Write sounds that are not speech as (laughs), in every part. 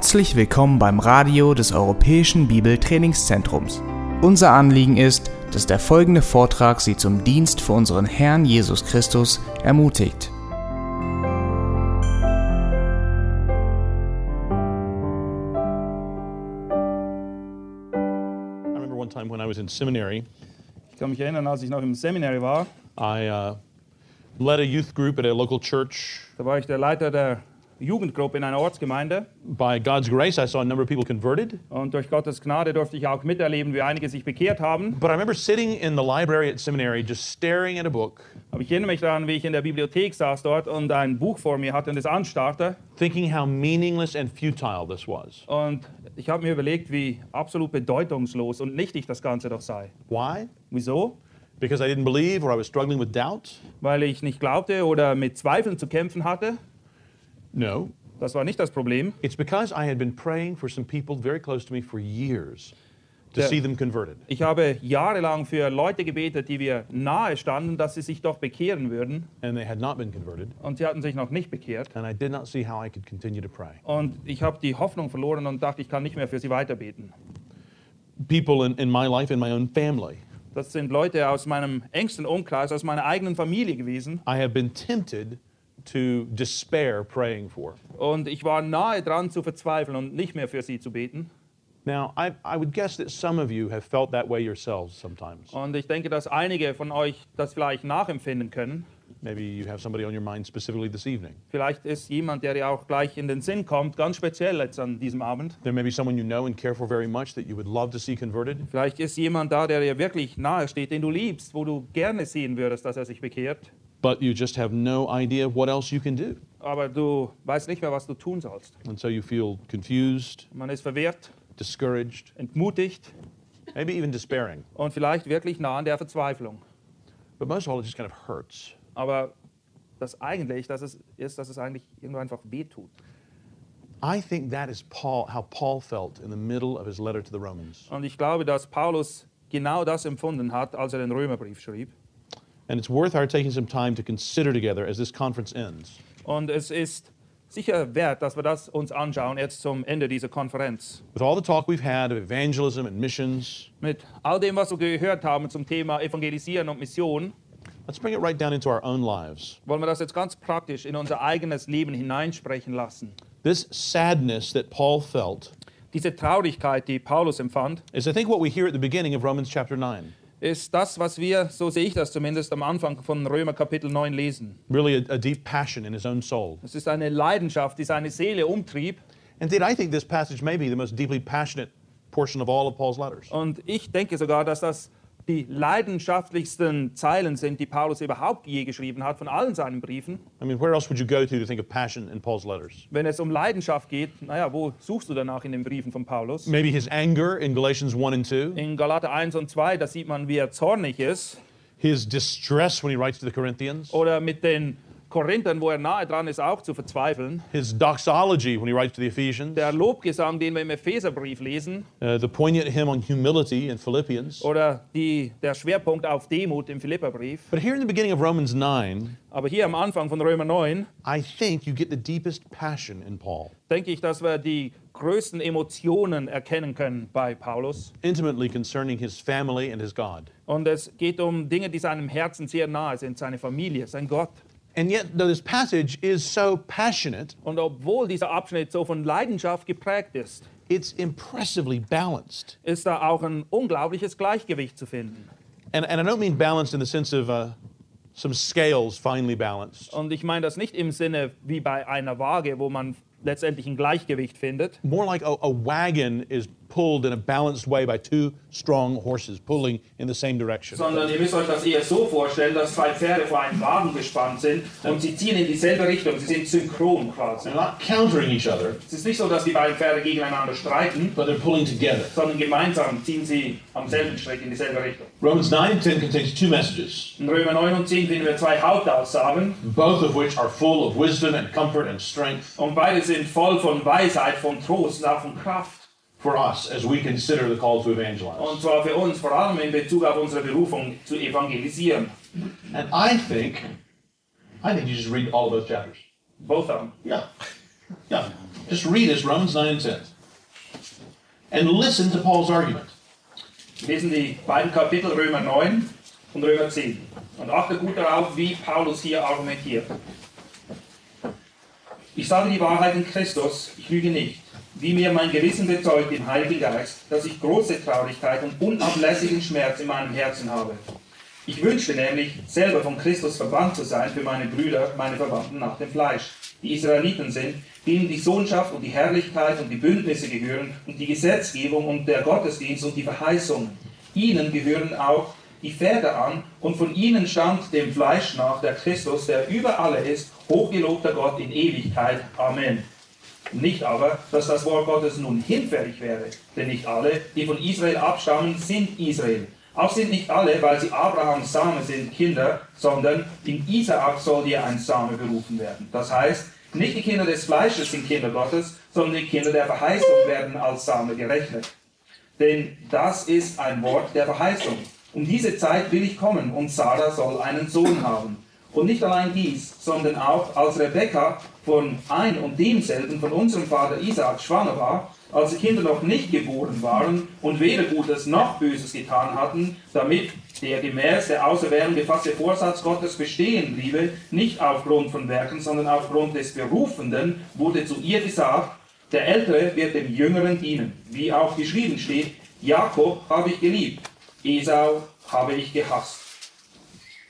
Herzlich willkommen beim Radio des Europäischen Bibeltrainingszentrums. Unser Anliegen ist, dass der folgende Vortrag Sie zum Dienst für unseren Herrn Jesus Christus ermutigt. I remember one time when I was in seminary, Ich kann mich erinnern, als ich noch im Seminary war, I uh, led a youth group at a local church. da war ich der Leiter der Jugendgruppe in einer Ortsgemeinde By God's grace, I saw a number of people converted. und durch Gottes Gnade durfte ich auch miterleben, wie einige sich bekehrt haben. But I remember sitting in the library at seminary just staring at a book, Aber ich erinnere mich daran, wie ich in der Bibliothek saß dort und ein Buch vor mir hatte und es anstarrte. thinking how meaningless and futile this was. Und ich habe mir überlegt, wie absolut bedeutungslos und nichtig das Ganze doch sei. Why? Wieso? Because I didn't believe or I was struggling with doubt? Weil ich nicht glaubte oder mit Zweifeln zu kämpfen hatte. No. Das war nicht das Problem. It's because I had been praying for some people very close to me for years to see them converted. Ich habe jahrelang für Leute gebetet, die wir nahe standen, dass sie sich doch bekehren würden. And they had not been converted. Und sie hatten sich noch nicht bekehrt. And I did not see how I could continue to pray. Und ich habe die Hoffnung verloren und dachte, ich kann nicht mehr für sie weiterbeten. People in, in my life, in my own family, Das sind Leute aus meinem engsten Umkreis, aus meiner eigenen Familie gewesen. I have been tempted to despair praying for. Und ich war nahe dran zu verzweifeln und nicht mehr für sie zu beten. Now, I, I would guess that some of you have felt that way yourselves sometimes. Und ich denke, dass einige von euch das vielleicht nachempfinden können. Maybe you have somebody on your mind specifically this evening. Vielleicht ist jemand, der dir auch gleich in den Sinn kommt, ganz speziell jetzt an diesem Abend. There may be someone you know and care for very much that you would love to see converted. Vielleicht ist jemand da, der dir wirklich nahe steht, den du liebst, wo du gerne sehen würdest, dass er sich bekehrt. But you just have no idea what else you can do. Aber du weißt nicht mehr, was du tun sollst. And so you feel confused, Man ist verwirrt, discouraged, entmutigt maybe even despairing. und vielleicht wirklich nah an der Verzweiflung. But most of all, it just kind of hurts. Aber das eigentlich, das ist, ist, dass es eigentlich irgendwo einfach wehtut. I think that is Paul, how Paul felt in the middle of his letter to the Romans. Und ich glaube, dass Paulus genau das empfunden hat, als er den Römerbrief schrieb. And it's worth our taking some time to consider together as this conference ends. Und es ist sicher wert, dass wir das uns anschauen, jetzt zum Ende dieser Konferenz. With all the talk we've had of evangelism and missions, Mit all dem, was wir gehört haben zum Thema Evangelisieren und Mission, let's bring it right down into our own lives. wollen wir das jetzt ganz praktisch in unser eigenes Leben hineinsprechen lassen. This sadness that Paul felt Diese Traurigkeit, die Paulus empfand, is, I think, what we hear at the beginning of Romans chapter 9. ist das, was wir, so sehe ich das zumindest, am Anfang von Römer Kapitel 9 lesen. Really, a, a deep passion in his own soul. Es ist eine Leidenschaft, die seine Seele umtrieb. Indeed, I think this passage may be the most deeply passionate portion of all of Paul's letters. Und ich denke sogar, dass das die leidenschaftlichsten Zeilen sind, die Paulus überhaupt je geschrieben hat, von allen seinen Briefen. I mean, where else would you go to to think of passion in Paul's letters? Wenn es um Leidenschaft geht, naja, wo suchst du danach in den Briefen von Paulus? Maybe his anger in Galatians 1 and 2, In Galater 1 und 2, da sieht man, wie er zornig ist. his distress when he writes to the Corinthians, Oder mit den Korinthern, wo er nahe dran ist, auch zu verzweifeln. his doxology when he writes to the Ephesians, Der Lobgesang, den wir im Epheserbrief lesen. uh, the poignant hymn on humility in Philippians. Oder die, der Schwerpunkt auf Demut im Philipperbrief. But here in the beginning of Romans 9, Aber hier am Anfang von Römer 9 I think you get the deepest passion in Paul, denke ich, dass wir die größten Emotionen erkennen können bei Paulus. intimately concerning his family and his God. Und es geht um Dinge, die seinem Herzen sehr nahe sind, seine Familie, sein Gott. And yet, though this passage is so passionate, Und obwohl dieser Abschnitt so von Leidenschaft geprägt ist, it's impressively balanced. ist da auch ein unglaubliches Gleichgewicht zu finden. And, and I don't mean balanced in the sense of uh, some scales finely balanced. Und ich meine das nicht im Sinne wie bei einer Waage, wo man letztendlich ein Gleichgewicht findet, More like a, a wagon is pulled in a balanced way by two strong horses pulling in the same direction. sondern ihr müsst euch das eher so vorstellen, dass zwei Pferde vor einen Wagen gespannt sind und sie ziehen in dieselbe Richtung, sie sind synchron quasi. They're not countering each other, Es ist nicht so, dass die beiden Pferde gegeneinander streiten, but they're pulling together. sondern gemeinsam ziehen sie am selben in dieselbe Richtung. Romans 9 and 10 contains two messages, In Römer 9 und 10 finden wir zwei Hauptaussagen both of which are full of wisdom and comfort and strength und beide sind voll von Weisheit, von Trost und auch von Kraft. For us as we consider the call to evangelize. Und zwar für uns, vor allem in Bezug auf unsere Berufung zu evangelisieren. And I think, I think you just read all of those chapters. Both of them. Yeah. Yeah. Just read us Romans 9 and 10. And listen to Paul's argument. Lesen die beiden Kapitel Römer 9 und Römer 10. Und achte gut darauf, wie Paulus hier argumentiert. Ich sage die Wahrheit in Christus, ich lüge nicht. Wie mir mein Gewissen bezeugt im Heiligen Geist, dass ich große Traurigkeit und unablässigen Schmerz in meinem Herzen habe. Ich wünschte nämlich, selber von Christus verbannt zu sein für meine Brüder, meine Verwandten nach dem Fleisch, die Israeliten sind, denen die Sohnschaft und die Herrlichkeit und die Bündnisse gehören und die Gesetzgebung und der Gottesdienst und die Verheißungen. Ihnen gehören auch die Väter an und von ihnen stammt dem Fleisch nach der Christus, der über alle ist, hochgelobter Gott in Ewigkeit. Amen. Nicht aber, dass das Wort Gottes nun hinfällig wäre, denn nicht alle, die von Israel abstammen, sind Israel. Auch sind nicht alle, weil sie Abrahams Same sind, Kinder, sondern in Isaak soll dir ein Same berufen werden. Das heißt, nicht die Kinder des Fleisches sind Kinder Gottes, sondern die Kinder der Verheißung werden als Same gerechnet. Denn das ist ein Wort der Verheißung. Um diese Zeit will ich kommen und Sarah soll einen Sohn haben. Und nicht allein dies, sondern auch als Rebekka von ein und demselben von unserem Vater Isaak schwanger war, als die Kinder noch nicht geboren waren und weder Gutes noch Böses getan hatten, damit der gemäß der Auserwählung gefasste Vorsatz Gottes bestehen bliebe, nicht aufgrund von Werken, sondern aufgrund des Berufenden, wurde zu ihr gesagt, der Ältere wird dem Jüngeren dienen, wie auch geschrieben steht, Jakob habe ich geliebt, Esau habe ich gehasst.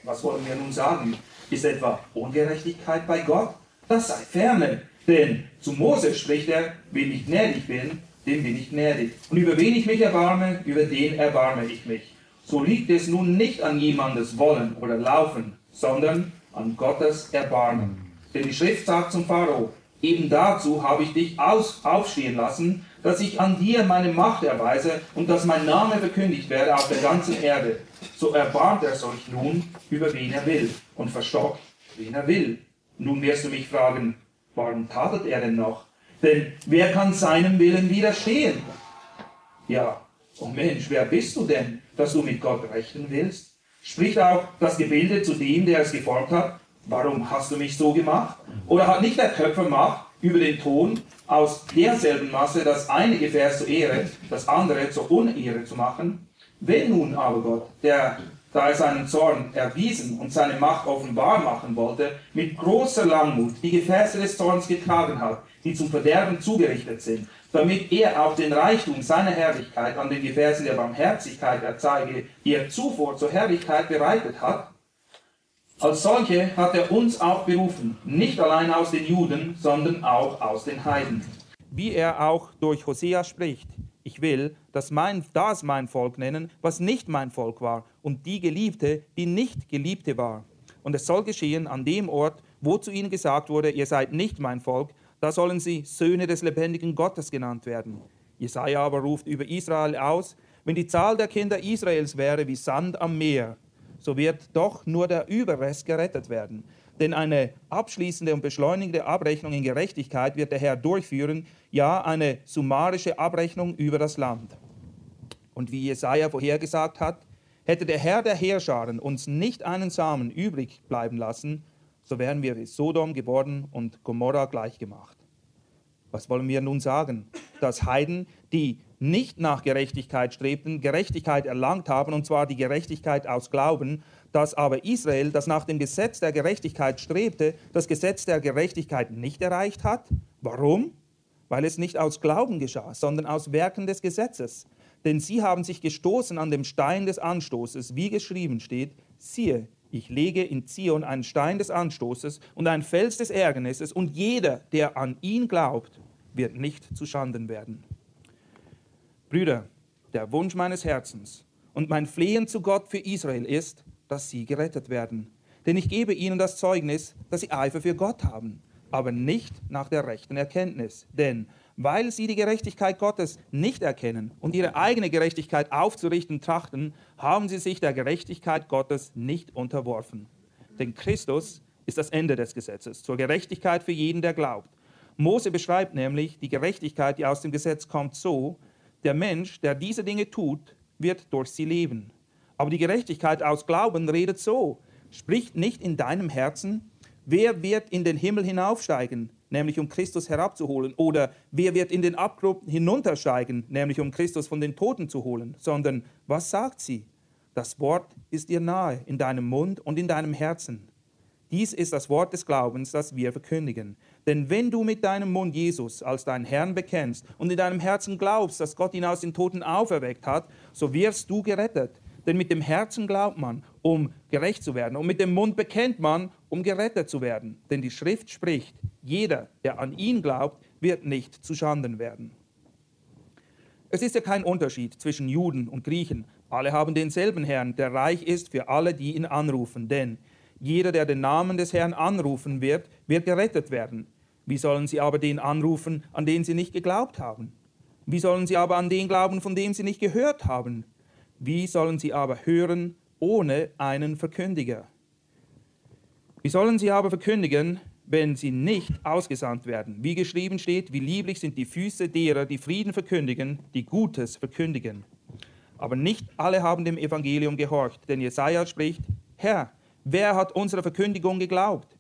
Was wollen wir nun sagen? Ist etwa Ungerechtigkeit bei Gott? Das sei ferne. Denn zu Mose spricht er, wen ich gnädig bin, dem bin ich gnädig. Und über wen ich mich erbarme, über den erbarme ich mich. So liegt es nun nicht an jemandes Wollen oder Laufen, sondern an Gottes Erbarmen. Denn die Schrift sagt zum Pharao, eben dazu habe ich dich aus, aufstehen lassen, dass ich an dir meine Macht erweise und dass mein Name verkündigt werde auf der ganzen Erde. So erbarmt er sich nun über wen er will und verstockt, wen er will. Nun wirst du mich fragen, warum tadelt er denn noch? Denn wer kann seinem Willen widerstehen? Ja, oh Mensch, wer bist du denn, dass du mit Gott rechnen willst? Spricht auch das Gebilde zu dem, der es geformt hat, warum hast du mich so gemacht? Oder hat nicht der Töpfer Macht über den Ton aus derselben Masse das eine Gefäß zur Ehre, das andere zur Unehre zu machen? Wenn nun aber Gott, der da er seinen Zorn erwiesen und seine Macht offenbar machen wollte, mit großer Langmut die Gefäße des Zorns getragen hat, die zum Verderben zugerichtet sind, damit er auch den Reichtum seiner Herrlichkeit an den Gefäßen der Barmherzigkeit erzeige, die er zuvor zur Herrlichkeit bereitet hat. Als solche hat er uns auch berufen, nicht allein aus den Juden, sondern auch aus den Heiden. Wie er auch durch Hosea spricht, ich will, dass mein, das mein Volk nennen, was nicht mein Volk war, und die Geliebte, die nicht Geliebte war. Und es soll geschehen an dem Ort, wo zu ihnen gesagt wurde, ihr seid nicht mein Volk, da sollen sie Söhne des lebendigen Gottes genannt werden. Jesaja aber ruft über Israel aus, wenn die Zahl der Kinder Israels wäre wie Sand am Meer, so wird doch nur der Überrest gerettet werden. Denn eine abschließende und beschleunigende Abrechnung in Gerechtigkeit wird der Herr durchführen, ja eine summarische Abrechnung über das Land. Und wie Jesaja vorhergesagt hat, hätte der Herr der Heerscharen uns nicht einen Samen übrig bleiben lassen, so wären wir wie Sodom geworden und Gomorra gleichgemacht. Was wollen wir nun sagen? Dass Heiden, die nicht nach Gerechtigkeit strebten, Gerechtigkeit erlangt haben, und zwar die Gerechtigkeit aus Glauben, dass aber Israel, das nach dem Gesetz der Gerechtigkeit strebte, das Gesetz der Gerechtigkeit nicht erreicht hat. Warum? Weil es nicht aus Glauben geschah, sondern aus Werken des Gesetzes. Denn sie haben sich gestoßen an dem Stein des Anstoßes, wie geschrieben steht, siehe, ich lege in Zion einen Stein des Anstoßes und einen Fels des Ärgernisses, und jeder, der an ihn glaubt, wird nicht zu Schanden werden. Brüder, der Wunsch meines Herzens und mein Flehen zu Gott für Israel ist, dass sie gerettet werden. Denn ich gebe ihnen das Zeugnis, dass sie Eifer für Gott haben, aber nicht nach der rechten Erkenntnis. Denn weil sie die Gerechtigkeit Gottes nicht erkennen und ihre eigene Gerechtigkeit aufzurichten trachten, haben sie sich der Gerechtigkeit Gottes nicht unterworfen. Denn Christus ist das Ende des Gesetzes, zur Gerechtigkeit für jeden, der glaubt. Mose beschreibt nämlich die Gerechtigkeit, die aus dem Gesetz kommt, so, der Mensch, der diese Dinge tut, wird durch sie leben. Aber die Gerechtigkeit aus Glauben redet so, spricht nicht in deinem Herzen, wer wird in den Himmel hinaufsteigen, nämlich um Christus herabzuholen, oder wer wird in den Abgrund hinuntersteigen, nämlich um Christus von den Toten zu holen, sondern was sagt sie? Das Wort ist dir nahe, in deinem Mund und in deinem Herzen. Dies ist das Wort des Glaubens, das wir verkündigen. Denn wenn du mit deinem Mund Jesus als deinen Herrn bekennst und in deinem Herzen glaubst, dass Gott ihn aus den Toten auferweckt hat, so wirst du gerettet. Denn mit dem Herzen glaubt man, um gerecht zu werden, und mit dem Mund bekennt man, um gerettet zu werden. Denn die Schrift spricht, jeder, der an ihn glaubt, wird nicht zu Schanden werden. Es ist ja kein Unterschied zwischen Juden und Griechen. Alle haben denselben Herrn, der reich ist für alle, die ihn anrufen. Denn jeder, der den Namen des Herrn anrufen wird, wird gerettet werden. Wie sollen sie aber den anrufen, an den sie nicht geglaubt haben? Wie sollen sie aber an den glauben, von dem sie nicht gehört haben? Wie sollen sie aber hören ohne einen Verkündiger? Wie sollen sie aber verkündigen, wenn sie nicht ausgesandt werden? Wie geschrieben steht, wie lieblich sind die Füße derer, die Frieden verkündigen, die Gutes verkündigen. Aber nicht alle haben dem Evangelium gehorcht, denn Jesaja spricht: Herr, Wer hat unserer Verkündigung geglaubt?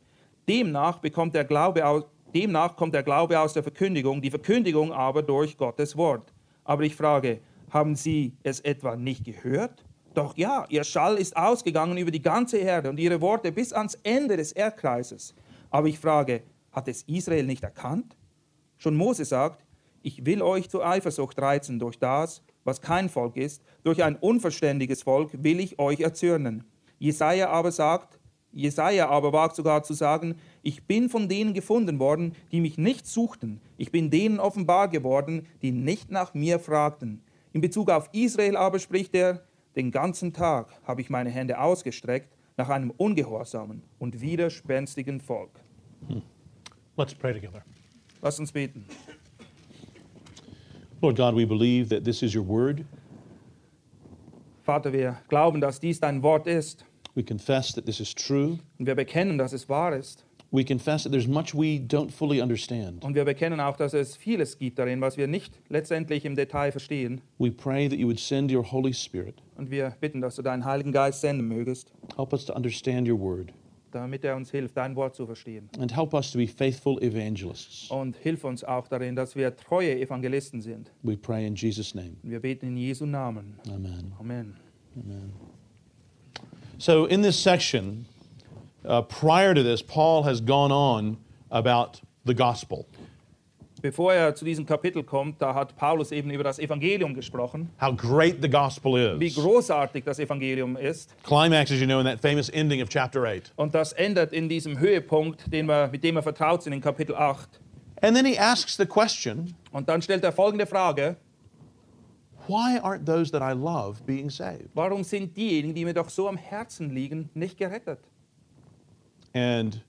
Demnach, bekommt der Glaube aus, demnach kommt der Glaube aus der Verkündigung, die Verkündigung aber durch Gottes Wort. Aber ich frage, haben Sie es etwa nicht gehört? Doch ja, Ihr Schall ist ausgegangen über die ganze Erde und Ihre Worte bis ans Ende des Erdkreises. Aber ich frage, hat es Israel nicht erkannt? Schon Mose sagt, ich will euch zur Eifersucht reizen durch das, was kein Volk ist, durch ein unverständiges Volk will ich euch erzürnen. Jesaja aber sagt, Jesaja aber wagt sogar zu sagen, ich bin von denen gefunden worden, die mich nicht suchten. Ich bin denen offenbar geworden, die nicht nach mir fragten. In Bezug auf Israel aber spricht er, den ganzen Tag habe ich meine Hände ausgestreckt nach einem ungehorsamen und widerspenstigen Volk. Hmm. Let's pray together. Lass uns beten. Lord God, we believe that this is your word. Vater, wir glauben, dass dies dein Wort ist. We confess that this is true. Und wir bekennen, dass es wahr ist. We confess that there's much we don't fully understand. Und wir bekennen auch, dass es vieles gibt darin, was wir nicht letztendlich im Detail verstehen. We pray that you would send your Holy Spirit. Und wir bitten, dass du deinen Heiligen Geist senden mögest. Help us to understand your word. Damit er uns hilft, dein Wort zu verstehen. And help us to be faithful evangelists. Und hilf uns auch darin, dass wir treue Evangelisten sind. We pray in Jesus' name. Und wir beten in Jesu Namen. Amen. Amen. Amen. So, in this section, uh, prior to this, Paul has gone on about the gospel. Bevor er zu diesem Kapitel kommt, da hat Paulus eben über das Evangelium gesprochen, How great the gospel is. wie großartig das Evangelium ist. Climax, as you know, in that famous ending of chapter 8. Und das endet in diesem Höhepunkt, den wir, mit dem wir vertraut sind in Kapitel 8. And then he asks the question Und dann stellt er folgende Frage: why aren't those that I love being saved? Warum sind diejenigen, die mir doch so am Herzen liegen, nicht gerettet? And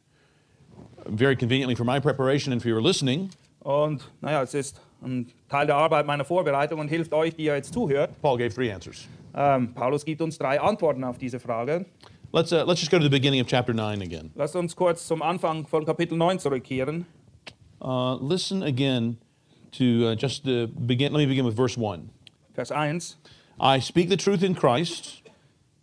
very conveniently for my preparation and for your listening, Und naja, es ist ein Teil der Arbeit meiner Vorbereitung und hilft euch, die ihr jetzt zuhört. Paul gave three answers. Ähm, Paulus gibt uns drei Antworten auf diese Frage. Let's, uh, let's just go to the beginning of chapter 9 again. Lasst uns kurz zum Anfang von Kapitel 9 zurückkehren. Uh, listen again to uh, just begin. Let me begin with verse 1. Vers 1. I speak the truth in Christ.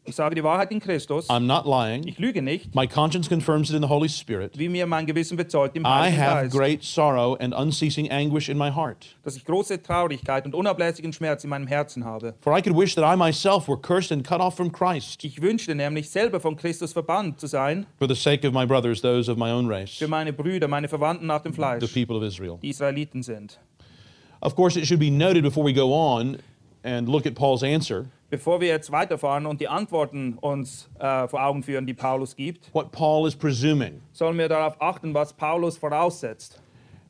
Ich sage die Wahrheit in Christus. I'm not lying. Ich lüge nicht, My conscience confirms it in the Holy Spirit. wie mir mein Gewissen bezeugt im I Heiligen have Geist, great sorrow and unceasing anguish in my heart. dass ich große Traurigkeit und unablässigen Schmerz in meinem Herzen habe. For I could wish that I myself were cursed and cut off from Christ Ich wünschte nämlich selber von Christus verbannt zu sein for the sake of my brothers, those of my own race, für meine Brüder, meine Verwandten nach dem Fleisch. the people of Israel. die Israeliten sind. Of course, it should be noted before we go on and look at Paul's answer Bevor wir jetzt weiterfahren und die Antworten uns äh, vor Augen führen, die Paulus gibt, what Paul is presuming. sollen wir darauf achten, was Paulus voraussetzt.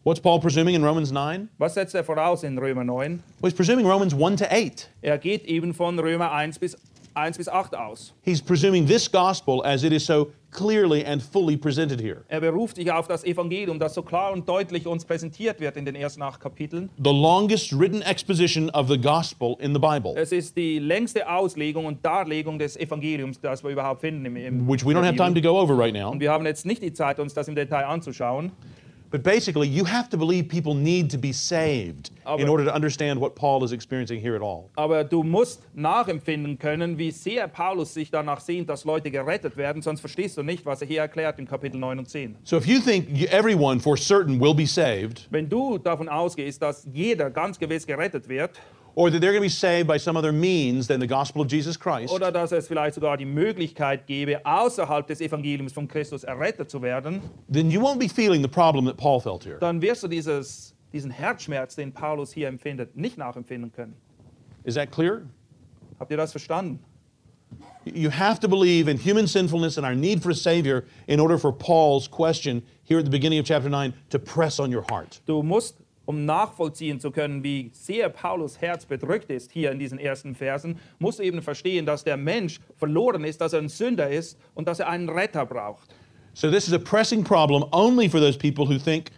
What's Paul presuming in Romans 9? Was setzt er voraus in Römer 9? Well, he's presuming Romans 1 to 8. Er geht eben von Römer 1 bis, 1 bis 8 aus. He's presuming this gospel as it is so clearly and fully presented here. Er beruft sich auf das Evangelium, das so klar und deutlich uns präsentiert wird in den ersten acht Kapiteln. The longest written exposition of the gospel in the Bible, Es ist die längste Auslegung und Darlegung des Evangeliums, das wir überhaupt finden im, im which we don't have time to go over right now. Und wir haben jetzt nicht die Zeit, uns das im Detail anzuschauen. But basically, you have to believe people need to be saved in Aber- order to understand what Paul is experiencing here at all. Aber du musst nachempfinden können, wie sehr Paulus sich danach sehnt, dass Leute gerettet werden, sonst verstehst du nicht, was er hier erklärt in Kapitel 9 und 10. So if you think everyone for certain will be saved, Wenn du davon ausgehst, dass jeder ganz gewiss gerettet wird or that they're going to be saved by some other means than the gospel of Jesus Christ, oder dass es vielleicht sogar die Möglichkeit gäbe, außerhalb des Evangeliums von Christus errettet zu werden, then you won't be feeling the problem that Paul felt here. dann wirst du dieses, diesen Herzschmerz, den Paulus hier empfindet, nicht nachempfinden können. Is that clear? Habt ihr das verstanden? You have to believe in human sinfulness and our need for a Savior in order for Paul's question here at the beginning of chapter 9 to press on your heart. Du musst, um nachvollziehen zu können, wie sehr Paulus Herz bedrückt ist hier in diesen ersten Versen, musst du eben verstehen, dass der Mensch verloren ist, dass er ein Sünder ist und dass er einen Retter braucht. So, this is a pressing problem only for those people who think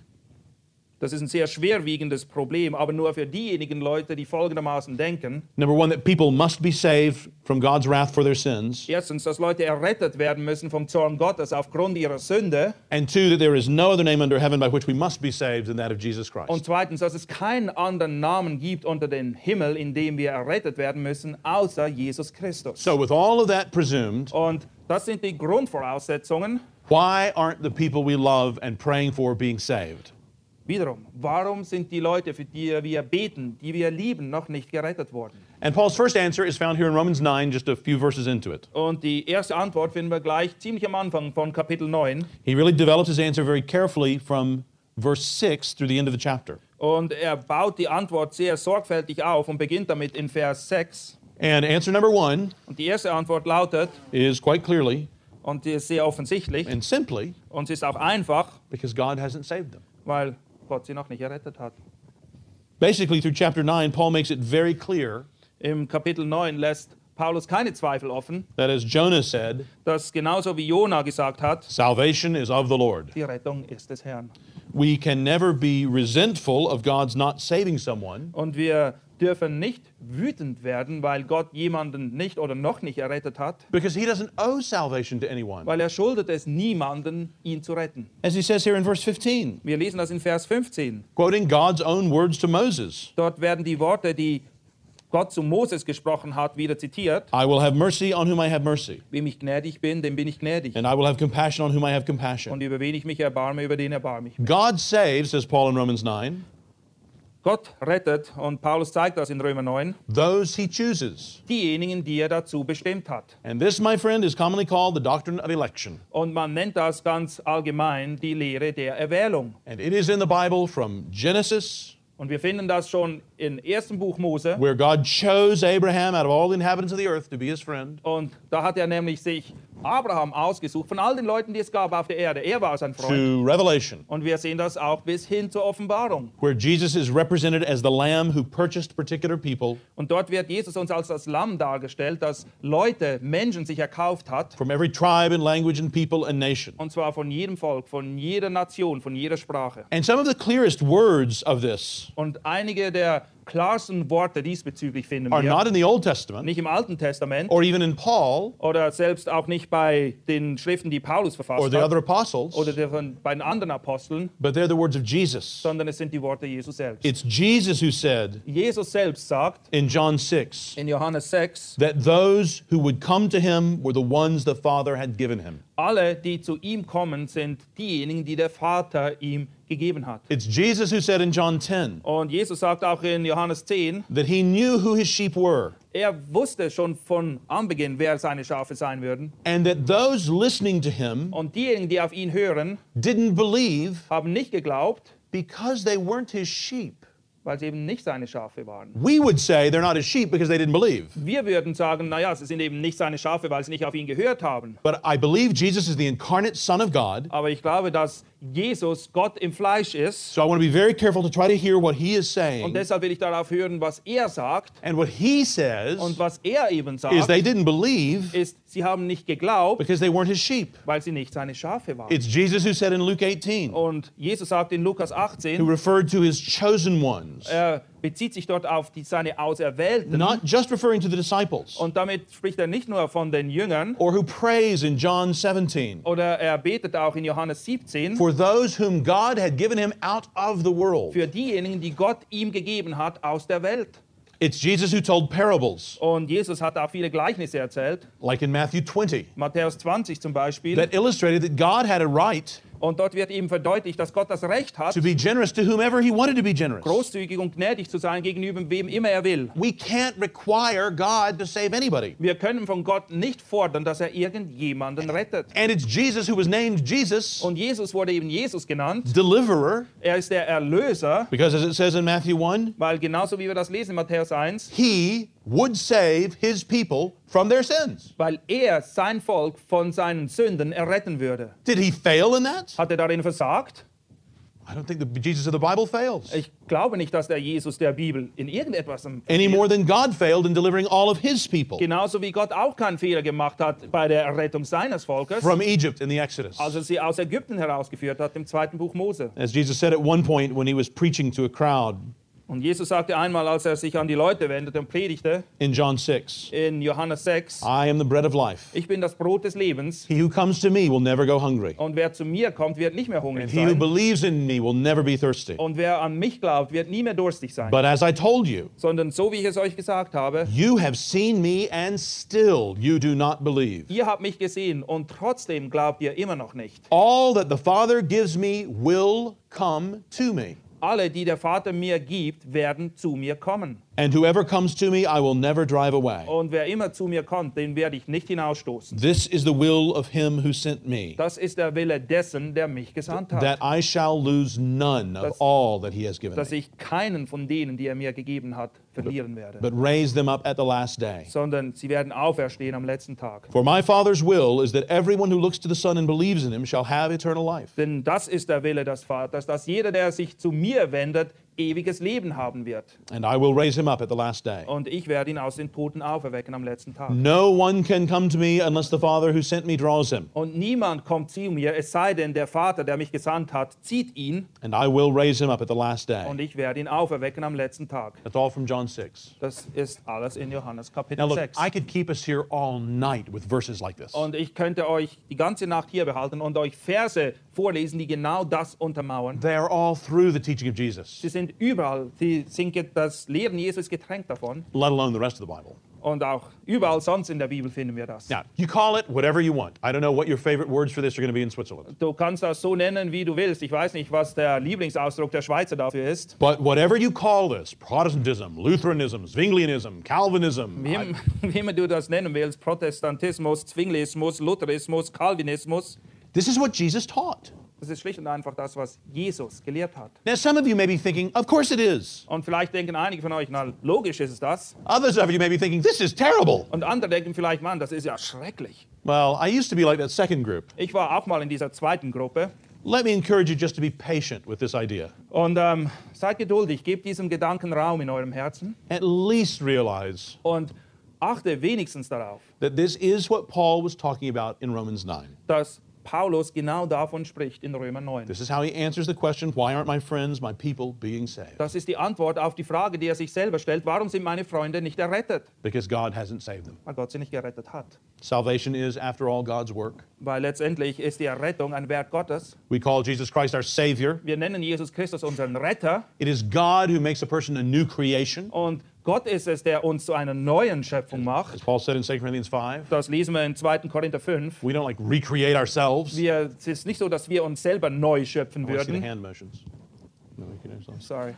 Das ist ein sehr schwerwiegendes Problem, aber nur für diejenigen Leute, die folgendermaßen denken. number one, that people must be saved from God's wrath for their sins, Erstens, dass Leute errettet werden müssen vom Zorn Gottes aufgrund ihrer Sünde. and two, that there is no other name under heaven by which we must be saved than that of Jesus Christ. Und zweitens, dass es keinen anderen Namen gibt unter dem Himmel, in dem wir errettet werden müssen, außer Jesus Christus. So, with all of that presumed, Und das sind die Grundvoraussetzungen. why aren't the people we love and praying for being saved? Wiederum, warum sind die Leute, für die wir beten, die wir lieben, noch nicht gerettet worden? And Paul's first answer is found here in Romans 9, just a few verses into it. Und die erste Antwort finden wir gleich ziemlich am Anfang von Kapitel 9. He really developed his answer very carefully from verse 6 through the end of the chapter. Und er baut die Antwort sehr sorgfältig auf und beginnt damit in Vers 6. And answer number one Und die erste Antwort lautet, is quite clearly und ist sehr offensichtlich, and simply und ist auch einfach, because God hasn't saved them. weil Gott sie noch nicht errettet hat. Basically, through chapter 9, Paul makes it very clear Im Kapitel 9 lässt Paulus keine Zweifel offen, that as Jonah said, dass genauso wie Jonah gesagt hat, salvation is of the Lord. die Rettung ist des Herrn. We can never be resentful of God's not saving someone Und wir dürfen nicht wütend werden, weil Gott jemanden nicht oder noch nicht errettet hat, because he doesn't owe salvation to anyone. weil er schuldet es niemanden, ihn zu retten. As he says here in verse 15, Wir lesen das in Vers 15. quoting God's own words to Moses Dort werden die Worte, die Gott zu Moses gesprochen hat, wieder zitiert. I will have mercy on whom I have mercy, Wem ich gnädig bin, dem bin ich gnädig. and I will have compassion on whom I have compassion. Und über wen ich mich erbarme, über den erbarme ich mich. God saves, says Paul in Romans 9, Gott rettet, und Paulus zeigt das in Römer 9, those he chooses. diejenigen, die er dazu bestimmt hat. And this, my friend, is commonly called the doctrine of election. Und man nennt das ganz allgemein die Lehre der Erwählung. And it is in the Bible from Genesis, Und wir finden das schon im ersten Buch Mose. where God chose Abraham out of all the inhabitants of the earth to be his friend, Und da hat er nämlich sich Abraham ausgesucht, von all den Leuten, die es gab auf der Erde. Er war sein Freund. to Revelation, Und wir sehen das auch bis hin zur Offenbarung. where Jesus is represented as the lamb who purchased particular people Und dort wird Jesus uns als das Lamm dargestellt, das Leute, Menschen sich erkauft hat. from every tribe and language and people and nation. Und zwar von jedem Volk, von jeder Nation, von jeder Sprache. And some of the clearest words of this Und einige der klarsten Worte diesbezüglich finden are wir not in the Old Testament nicht im Alten Testament or even in Paul oder selbst auch nicht bei den Schriften, die Paulus or verfasst the other apostles, oder der von, bei den anderen Aposteln, but they're the words of Jesus. sondern es sind die Worte Jesus selbst. It's Jesus who said Jesus selbst sagt in John 6 in Johannes 6, that those who would come to him were the ones the Father had given him. Alle, die zu ihm kommen, sind diejenigen, die der Vater ihm gegeben hat. It's Jesus who said in John 10 Und Jesus sagt auch in Johannes 10, that he knew who his sheep were er wusste schon von Anbeginn, wer seine Schafe sein würden. and that those listening to him Und diejenigen, die auf ihn hören, didn't believe haben nicht geglaubt, because they weren't his sheep. Weil sie eben nicht seine Schafe waren. We would say they're not his sheep because they didn't believe. Wir würden sagen, naja, sie sind eben nicht seine Schafe, weil sie nicht auf ihn gehört haben. But I believe Jesus is the incarnate Son of God. Aber ich glaube, dass Jesus Gott im Fleisch ist. So I want to be very careful to try to hear what he is saying. Und deshalb will ich darauf hören, was er sagt. And what he says Und was er eben sagt, is they didn't believe ist, sie haben nicht geglaubt, because they weren't his sheep. weil sie nicht seine Schafe waren. It's Jesus who said in Luke 18, Und Jesus sagt in Lukas who referred to his chosen ones, er bezieht sich dort auf die, seine Auserwählten. not just referring to the disciples, Und damit spricht er nicht nur von den Jüngern, or who prays in John 17 oder er betet auch in Johannes 17 for those whom God had given him out of the world. für diejenigen, die Gott ihm gegeben hat aus der Welt. It's Jesus who told parables, Und Jesus hat auch viele Gleichnisse erzählt, like in Matthew 20, Matthäus 20 zum Beispiel. that illustrated that God had a right Und dort wird eben verdeutlicht, dass Gott das Recht hat, to be generous to whomever he wanted to be generous. großzügig und gnädig zu sein gegenüber wem immer er will. We can't require God to save anybody. Wir können von Gott nicht fordern, dass er irgendjemanden rettet. And it's Jesus who was named Jesus, Und Jesus wurde eben Jesus genannt. deliverer, Er ist der Erlöser, because as it says in Matthew 1, weil genauso wie wir das lesen in Matthäus 1, he would save his people from their sins. weil er sein Volk von seinen Sünden erretten würde. Did he fail in that? Hat er darin versagt? I don't think the Jesus of the Bible fails. Ich glaube nicht, dass der Jesus der Bibel in irgendetwas Any more than God failed in delivering all of his people Genauso wie Gott auch keinen Fehler gemacht hat bei der Errettung seines Volkes, from Egypt in the Exodus. als er sie aus Ägypten herausgeführt hat im zweiten Buch Mose. As Jesus said at one point when he was preaching to a crowd Und Jesus sagte einmal, als er sich an die Leute wendete und predigte, in John 6, in Johannes 6, I am the bread of life. ich bin das Brot des Lebens He who comes to me will never go hungry. und wer zu mir kommt, wird nicht mehr hungrig He who believes in me will never be thirsty. Und wer an mich glaubt, wird nie mehr durstig sein. But as I told you, Sondern so wie ich es euch gesagt habe, you have seen me and still you do not believe. ihr habt mich gesehen und trotzdem glaubt ihr immer noch nicht. All that the Father gives me will come to me. Alle, die der Vater mir gibt, werden zu mir kommen. And whoever comes to me, I will never drive away. Und wer immer zu mir kommt, den werde ich nicht hinausstoßen. This is the will of him who sent me, Das ist der Wille dessen, der mich gesandt hat. that I shall lose none of Das- all that he has given Dass me, ich keinen von denen, die er mir gegeben hat, verlieren werde. but raise them up at the last day. Sondern sie werden auferstehen am letzten Tag. For my Father's will is that everyone who looks to the Son and believes in him shall have eternal life. Denn das ist der Wille des Vaters, dass jeder, der sich zu mir wendet, ewiges Leben haben wird. And I will raise him up at the last day. Und ich werde ihn aus den Toten auferwecken am letzten Tag. No one can come to me unless the Father who sent me draws him, Und niemand kommt zu mir, es sei denn, der Vater, der mich gesandt hat, zieht ihn and I will raise him up at the last day. und ich werde ihn auferwecken am letzten Tag. That's all from John 6. Das ist alles in Johannes Now, Kapitel look, 6. I could keep us here all night with verses like this. Und ich könnte euch die ganze Nacht hier behalten und euch Verse vorlesen, die genau das untermauern. They are all through the teaching of Jesus, Sie sind überall, sie sind das Lehren Jesus getränkt davon. let alone the rest of the Bible. Und auch überall sonst in der Bibel finden wir das. Now, you call it whatever you want. I don't know what your favorite words for this are going to be in Switzerland. Du kannst das so nennen, wie du willst. Ich weiß nicht, was der Lieblingsausdruck der Schweizer dafür ist. But whatever you call this Protestantism, Lutheranism, Zwinglianism, Calvinism, Wie, I- (laughs) wie immer du das nennen willst, Protestantismus, Zwinglismus, Lutherismus, Calvinismus, this is what Jesus taught. das ist schlicht und einfach das, was Jesus gelehrt hat. Now, some of you may be thinking, of course it is. Und vielleicht denken einige von euch, na, logisch ist es das. Others of you may be thinking, this is terrible. Und andere denken vielleicht, Mann, das ist ja schrecklich. Well, I used to be like that second group. Ich war auch mal in dieser zweiten Gruppe. Let me encourage you just to be patient with this idea. Und ähm, seid geduldig, gebt diesem Gedanken Raum in eurem Herzen At least realize und achte wenigstens darauf, that this is what Paul was talking about in Romans 9. dass Paulus genau davon spricht in Römer 9. This is how he answers the question why aren't my friends, my people, being saved? Das ist die Antwort auf die Frage, die er sich selber stellt, warum sind meine Freunde nicht errettet? Because God hasn't saved them. Weil Gott sie nicht gerettet hat. Salvation is, after all, God's work. Weil letztendlich ist die Errettung ein Werk Gottes. We call Jesus Christ our Savior. Wir nennen Jesus Christus unseren Retter It is God who makes a person a new creation. und Gott ist es, der uns zu einer neuen Schöpfung As macht. Paul said in 2 Corinthians 5, Das lesen wir in 2. Korinther 5. we don't like recreate ourselves. Wir, es ist nicht so, dass wir uns selber neu schöpfen I wanna see the würden. hand motions. No. Sorry.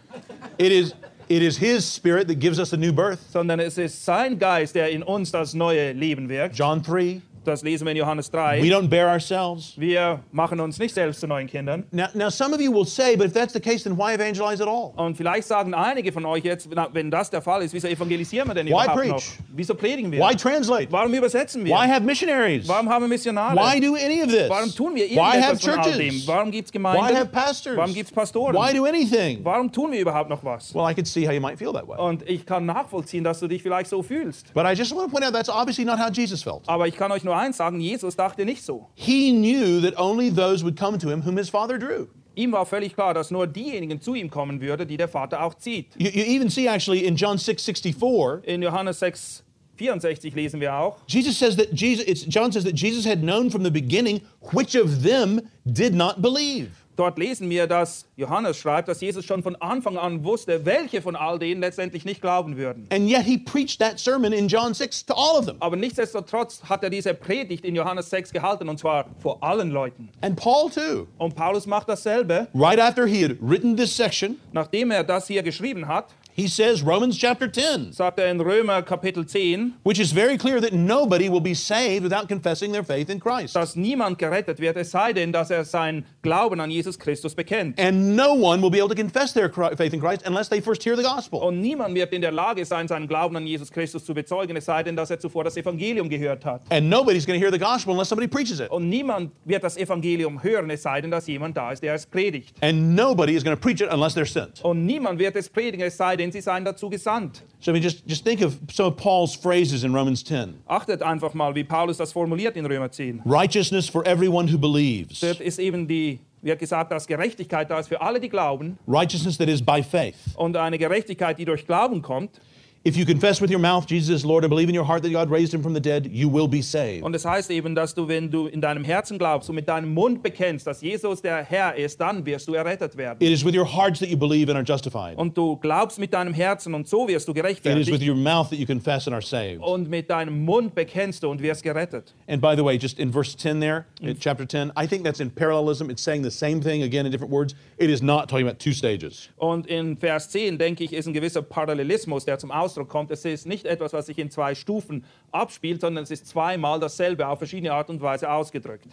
It is, it is His Spirit that gives us a new birth. Sondern es ist sein Geist, der in uns das neue Leben wirkt. John 3, Das lesen wir in Johannes we 3. don't bear ourselves. Wir machen uns nicht selbst zu neuen Kindern. Now, now, some of you will say, but if that's the case, then why evangelize at all? Und vielleicht sagen einige von euch jetzt, wenn das der Fall ist, wieso evangelisieren wir denn Why überhaupt preach? noch? Wieso predigen wir? Why translate? Warum übersetzen wir? Why have missionaries? Warum haben wir Missionare? Why do any of this? Warum tun wir Why have irgendetwas von all dem? churches? Warum gibt es Gemeinden? Why have pastors? Warum gibt es Pastoren? Why do anything? Warum tun wir überhaupt noch was? Well, I could see how you might feel that way. Und ich kann nachvollziehen, dass du dich vielleicht so fühlst. But I just want to point out that's obviously not how Jesus felt. Aber ich kann euch nur eins sagen, Jesus dachte nicht so. He knew that only those would come to him whom his Father drew. Ihm war völlig klar, dass nur diejenigen zu ihm kommen würde, die der Vater auch zieht. You, you even see actually in John 6 64, In Johannes 6, 64 lesen wir auch, Jesus says that Jesus, it's, John says that Jesus had known from the beginning which of them did not believe. Dort lesen wir, dass Johannes schreibt, dass Jesus schon von Anfang an wusste, welche von all denen letztendlich nicht glauben würden. And yet he preached that sermon in John 6 to all of them. Aber nichtsdestotrotz hat er diese Predigt in Johannes 6 gehalten, und zwar vor allen Leuten. And Paul too. Und Paulus macht dasselbe. Right after he had written this section, Nachdem er das hier geschrieben hat, he says, Romans chapter 10, sagt er in Römer Kapitel 10, which is very clear that nobody will be saved without confessing their faith in Christ. dass niemand gerettet wird, es sei denn, dass er seinen Glauben an Jesus Christus bekennt. And no one will be able to confess their faith in Christ unless they first hear the gospel. Und niemand wird in der Lage sein, seinen Glauben an Jesus Christus zu bezeugen, es sei denn, dass er zuvor das Evangelium gehört hat. And nobody's going to hear the gospel unless somebody preaches it. Und niemand wird das Evangelium hören, es sei denn, dass jemand da ist, der es predigt. And nobody is going to preach it unless they're sent. Und niemand wird es predigen, es sei denn, sie seien dazu gesandt. So I mean, just, just think of some of Paul's phrases in Romans 10. Achtet einfach mal, wie Paulus das formuliert in Römer 10. Righteousness for everyone who believes. Dort ist eben die, wird gesagt, dass Gerechtigkeit da ist für alle, die glauben. Righteousness that is by faith. Und eine Gerechtigkeit, die durch Glauben kommt. If you confess with your mouth Jesus is Lord and believe in your heart that God raised him from the dead, you will be saved. Und es heißt eben, dass du, wenn du in deinem Herzen glaubst und mit deinem Mund bekennst, dass Jesus der Herr ist, dann wirst du errettet werden. It is with your hearts that you believe and are justified. Und du glaubst mit deinem Herzen und so wirst du It is with your mouth that you confess and are saved. Und mit deinem Mund bekennst du und wirst gerettet. And by the way, just in verse 10 there, in mm. chapter 10, I think that's in parallelism. It's saying the same thing again in different words. It is not talking about two stages. Und in Vers 10, denke ich, ist ein gewisser Parallelismus, der zum Ausdruck kommt. Es ist nicht etwas, was sich in zwei Stufen abspielt, sondern es ist zweimal dasselbe auf verschiedene Art und Weise ausgedrückt.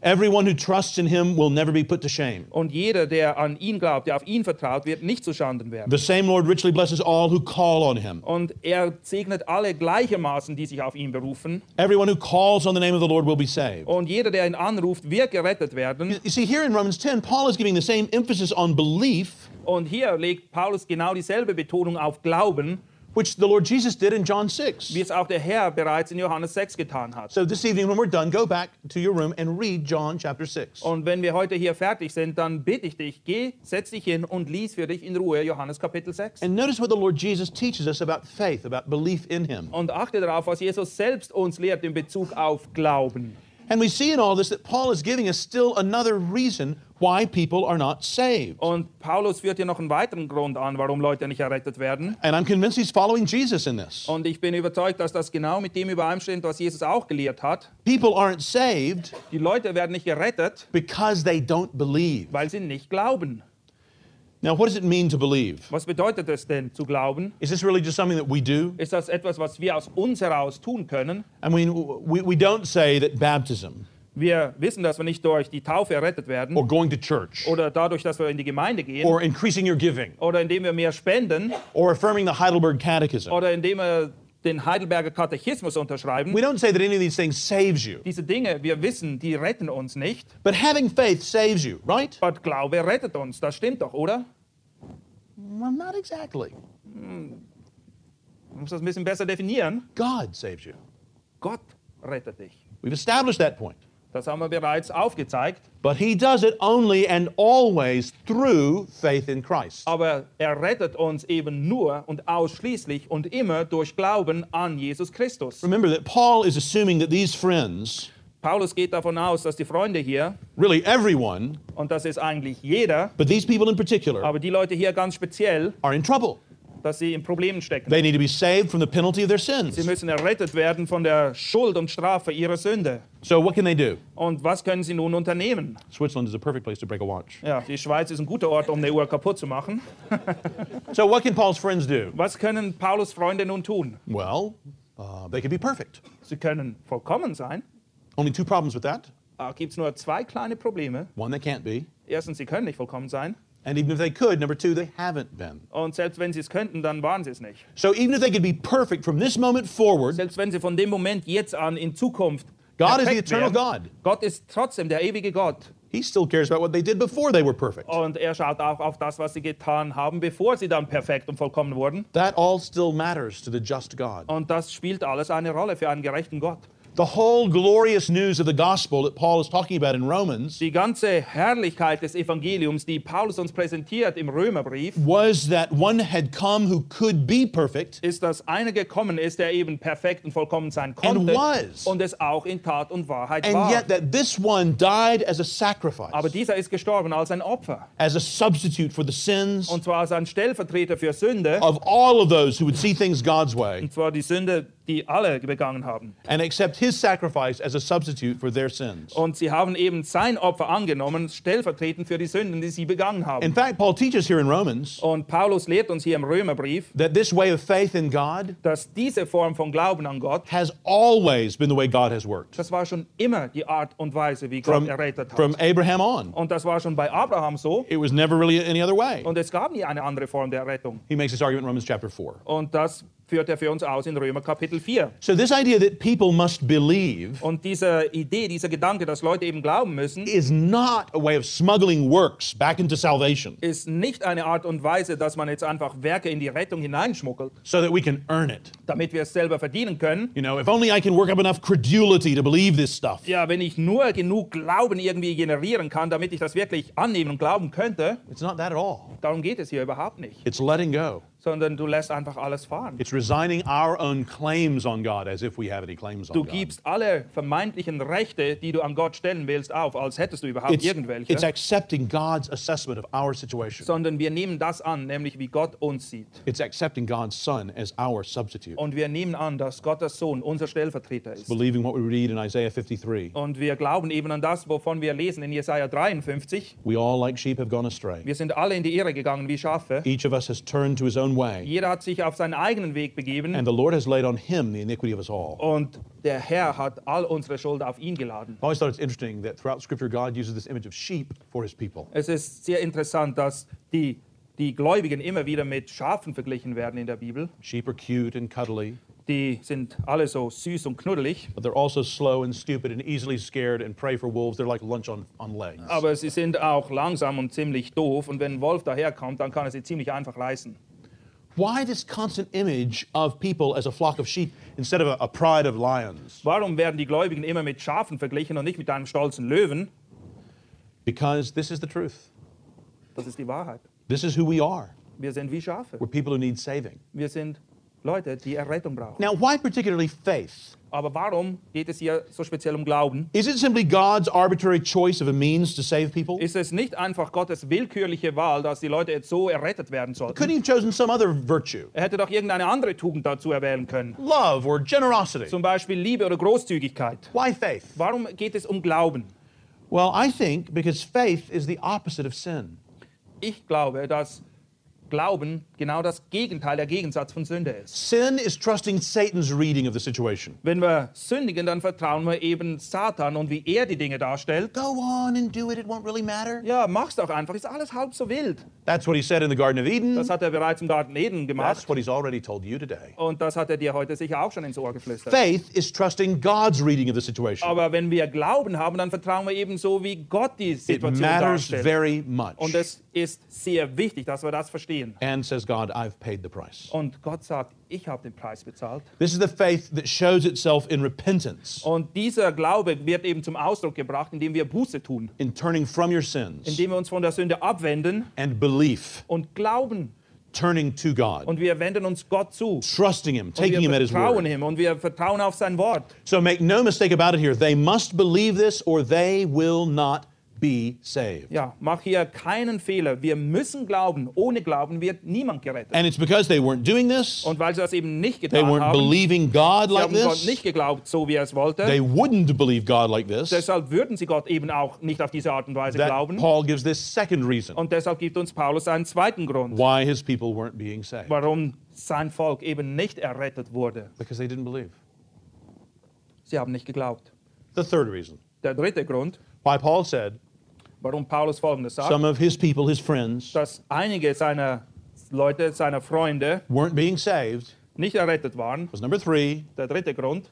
Everyone who trusts in him will never be put to shame. Und jeder, der an ihn glaubt, der auf ihn vertraut, wird nicht zu Schanden werden. The same Lord richly blesses all who call on him. Und er segnet alle gleichermaßen, die sich auf ihn berufen. Everyone who calls on the name of the Lord will be saved. Und jeder, der ihn anruft, wird gerettet werden. You see, here in Romans 10, Paul is giving the same emphasis on belief, Und hier legt Paulus genau dieselbe Betonung auf Glauben, which the Lord Jesus did in John 6. wie es auch der Herr bereits in Johannes 6 getan hat. So this evening, when we're done, go back to your room and read John chapter 6. Und wenn wir heute hier fertig sind, dann bitte ich dich, geh, setz dich hin und lies für dich in Ruhe Johannes Kapitel 6. And notice what the Lord Jesus teaches us about faith, about belief in him. Und achte darauf, was Jesus selbst uns lehrt in Bezug auf Glauben. And we see in all this that Paul is giving us still another reason why people are not saved. Und Paulus führt hier noch einen weiteren Grund an, warum Leute nicht errettet werden. And I'm convinced he's following Jesus in this. Und ich bin überzeugt, dass das genau mit dem übereinstimmt, was Jesus auch gelehrt hat. People aren't saved Die Leute werden nicht gerettet, because they don't believe. weil sie nicht glauben. Now, what does it mean to believe? Was bedeutet es denn zu glauben? Is this really just something that we do? Ist das etwas, was wir aus uns heraus tun können? I mean, we, we don't say that baptism Wir wissen, dass wir nicht durch die Taufe errettet werden or going to church oder dadurch, dass wir in die Gemeinde gehen or increasing your giving oder indem wir mehr spenden or affirming the Heidelberg Catechism. oder indem wir den Heidelberger Katechismus unterschreiben. We don't say that any of these things saves you, Diese Dinge, wir wissen, die retten uns nicht. but having faith saves you, right? Aber Glaube rettet uns. Das stimmt doch, oder? Well, not exactly. Man muss das ein bisschen besser definieren. God saves you. Gott rettet dich. We've established that point. Das haben wir bereits aufgezeigt. But he does it only and always through faith in Christ. Aber er rettet uns eben nur und ausschließlich und immer durch Glauben an Jesus Christus. Remember that Paul is assuming that these friends, Paulus geht davon aus, dass die Freunde hier, really everyone, und das ist eigentlich jeder, but these people in particular, aber die Leute hier ganz speziell, are in trouble. Dass sie in Problemen stecken. They need to be saved from the penalty of their sins. Sie müssen errettet werden von der Schuld und Strafe ihrer Sünde. So, what can they do? Und was können sie nun unternehmen? Switzerland is a perfect place to break a watch. Ja, die Schweiz ist ein guter Ort, um eine Uhr kaputt zu machen. (laughs) So, what can Paul's friends do? Was können Paulus Freunde nun tun? Well, uh, they could be perfect. Sie können vollkommen sein. Only two problems with that. Da gibt es nur zwei kleine Probleme. One, they can't be. Erstens, sie können nicht vollkommen sein. And even if they could, number two, they haven't been. Und selbst wenn sie es könnten, dann waren sie es nicht. So, even if they could be perfect from this moment forward, Selbst wenn sie von dem Moment jetzt an in Zukunft God is the eternal wären, God. Gott ist trotzdem der ewige Gott. He still cares about what they did before they were perfect. Und er schaut auch auf das, was sie getan haben, bevor sie dann perfekt und vollkommen wurden. That all still matters to the just God. Und das spielt alles eine Rolle für einen gerechten Gott. The whole glorious news of the gospel that Paul is talking about in Romans Die ganze Herrlichkeit des Evangeliums, die Paulus uns präsentiert im Römerbrief, was that one had come who could be perfect ist, dass einer gekommen ist, der eben perfekt und vollkommen sein And was. und es auch in Tat und Wahrheit and war. yet that this one died as a sacrifice, Aber dieser ist gestorben als ein Opfer. as a substitute for the sins Und zwar als ein Stellvertreter für Sünde. of all of those who would see things God's way Und zwar die Sünde, die alle begangen haben. and accept his sacrifice as a substitute for their sins. Und sie haben eben sein Opfer angenommen, stellvertretend für die Sünden, die sie begangen haben. In fact, Paul teaches here in Romans Und Paulus lehrt uns hier im Römerbrief, that this way of faith in God dass diese Form von Glauben an Gott, has always been the way God has worked das war schon immer die Art und Weise, wie Gott from, errettet from. Abraham on. Und das war schon bei Abraham so. It was never really any other way. Und es gab nie eine andere Form der Rettung. He makes this argument in Romans chapter 4. Und das führt er für uns aus in Römer Kapitel 4. So, this idea that people must believe Und diese Idee, dieser Gedanke, dass Leute eben glauben müssen, is not a way of smuggling works back into salvation ist nicht eine Art und Weise, dass man jetzt einfach Werke in die Rettung hineinschmuggelt, so that we can earn it. Damit wir es selber verdienen können. You know, if only I can work up enough credulity to believe this stuff. Ja, wenn ich nur genug Glauben irgendwie generieren kann, damit ich das wirklich annehmen und glauben könnte, It's not that at all. darum geht es hier überhaupt nicht. It's letting go. Sondern du lässt einfach alles fahren. It's resigning our own claims on God as if we have any claims on Du gibst alle vermeintlichen Rechte, die du an Gott stellen willst, auf, als hättest du überhaupt It's, irgendwelche. it's accepting God's assessment of our situation. sondern wir nehmen das an, nämlich wie Gott uns sieht. It's accepting God's Son as our substitute. Und wir nehmen an, dass Gottes Sohn unser Stellvertreter ist. Believing what we read in Isaiah 53. Und wir glauben eben an das, wovon wir lesen in Jesaja 53. We all, like sheep, have gone astray. Wir sind alle in die Irre gegangen wie Schafe. Each of us has turned to his own way, Jeder hat sich auf seinen eigenen Weg begeben. and the Lord has laid on him the iniquity of us all. Und der Herr hat all unsere Schuld auf ihn geladen. I always thought it's interesting that throughout Scripture, God uses this image of sheep for his people. Es ist sehr interessant, dass die, die Gläubigen immer wieder mit Schafen verglichen werden in der Bibel. Sheep are cute and cuddly, Die sind alle so süß und knuddelig, but they're also slow and stupid and easily scared and prey for wolves. They're like lunch on, on legs. aber sie sind auch langsam und ziemlich doof. Und wenn ein Wolf daherkommt, dann kann er sie ziemlich einfach reißen. Why this constant image of people as a flock of sheep instead of a, a pride of lions? Warum werden die Gläubigen immer mit Schafen verglichen und nicht mit einem stolzen Löwen? Because this is the truth. Das ist die Wahrheit. This is who we are. Wir sind wie Schafe. We're people who need saving. Wir sind Leute, die Errettung brauchen. Now, why particularly faith? Aber warum geht es hier so speziell um Glauben? Is it simply God's arbitrary choice of a means to save people? Ist es nicht einfach Gottes willkürliche Wahl, dass die Leute jetzt so errettet werden Couldn't he have chosen some other virtue? Er hätte doch irgendeine andere Tugend dazu erwählen können. Love or generosity? Zum Beispiel Liebe oder Großzügigkeit. Why faith? Warum geht es um Glauben? Well, I think because faith is the opposite of sin. Ich glaube, dass Glauben genau das Gegenteil, der Gegensatz von Sünde ist. Sin is trusting Satan's reading of the situation. Wenn wir sündigen, dann vertrauen wir eben Satan und wie er die Dinge darstellt. Go on and do it, it won't really matter. Ja, mach's doch einfach, ist alles halb so wild. That's what he said in the Garden of Eden. Das hat er bereits im Garten Eden gemacht That's what he's already told you today. und das hat er dir heute sicher auch schon ins Ohr geflüstert. Faith is trusting God's reading of the situation. Aber wenn wir Glauben haben, dann vertrauen wir eben so, wie Gott die It Situation matters darstellt. very much. Und es ist sehr wichtig, dass wir das verstehen. And says God, I've paid the price. Und Gott sagt, ich habe den Preis bezahlt. This is the faith that shows itself in repentance, Und dieser Glaube wird eben zum Ausdruck gebracht, indem wir Buße tun, in turning from your sins, indem wir uns von der Sünde abwenden and belief, und glauben. turning to God, Und wir wenden uns Gott zu. trusting Him, taking Him at His vertrauen word. ihm und wir vertrauen auf sein Wort. So make no mistake about it here. They must believe this or they will not be saved. Ja, mach hier keinen Fehler. Wir müssen glauben. Ohne Glauben wird niemand gerettet. And it's because they weren't doing this, Und weil sie das eben nicht they getan weren't haben, believing God sie like haben Gott this, nicht geglaubt, so wie er es wollte. they wouldn't believe God like this. Deshalb würden sie Gott eben auch nicht auf diese Art und Weise That glauben. Paul gives this second reason Und deshalb gibt uns Paulus einen zweiten Grund, why his people weren't being saved. warum sein Volk eben nicht errettet wurde. Because they didn't believe. Sie haben nicht geglaubt. The third reason Der dritte Grund, why Paul said warum Paulus Folgendes sagt, some of his people, his friends, dass einige seiner Leute, seiner Freunde weren't being saved nicht errettet waren. was number three, Der dritte Grund,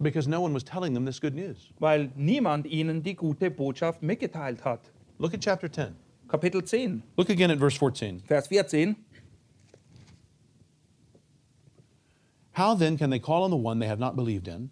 because no one was telling them this good news. weil niemand ihnen die gute Botschaft mitgeteilt hat. Look at chapter 10. Kapitel 10, Look again at verse 14. Vers 14. How then can they call on the one they have not believed in?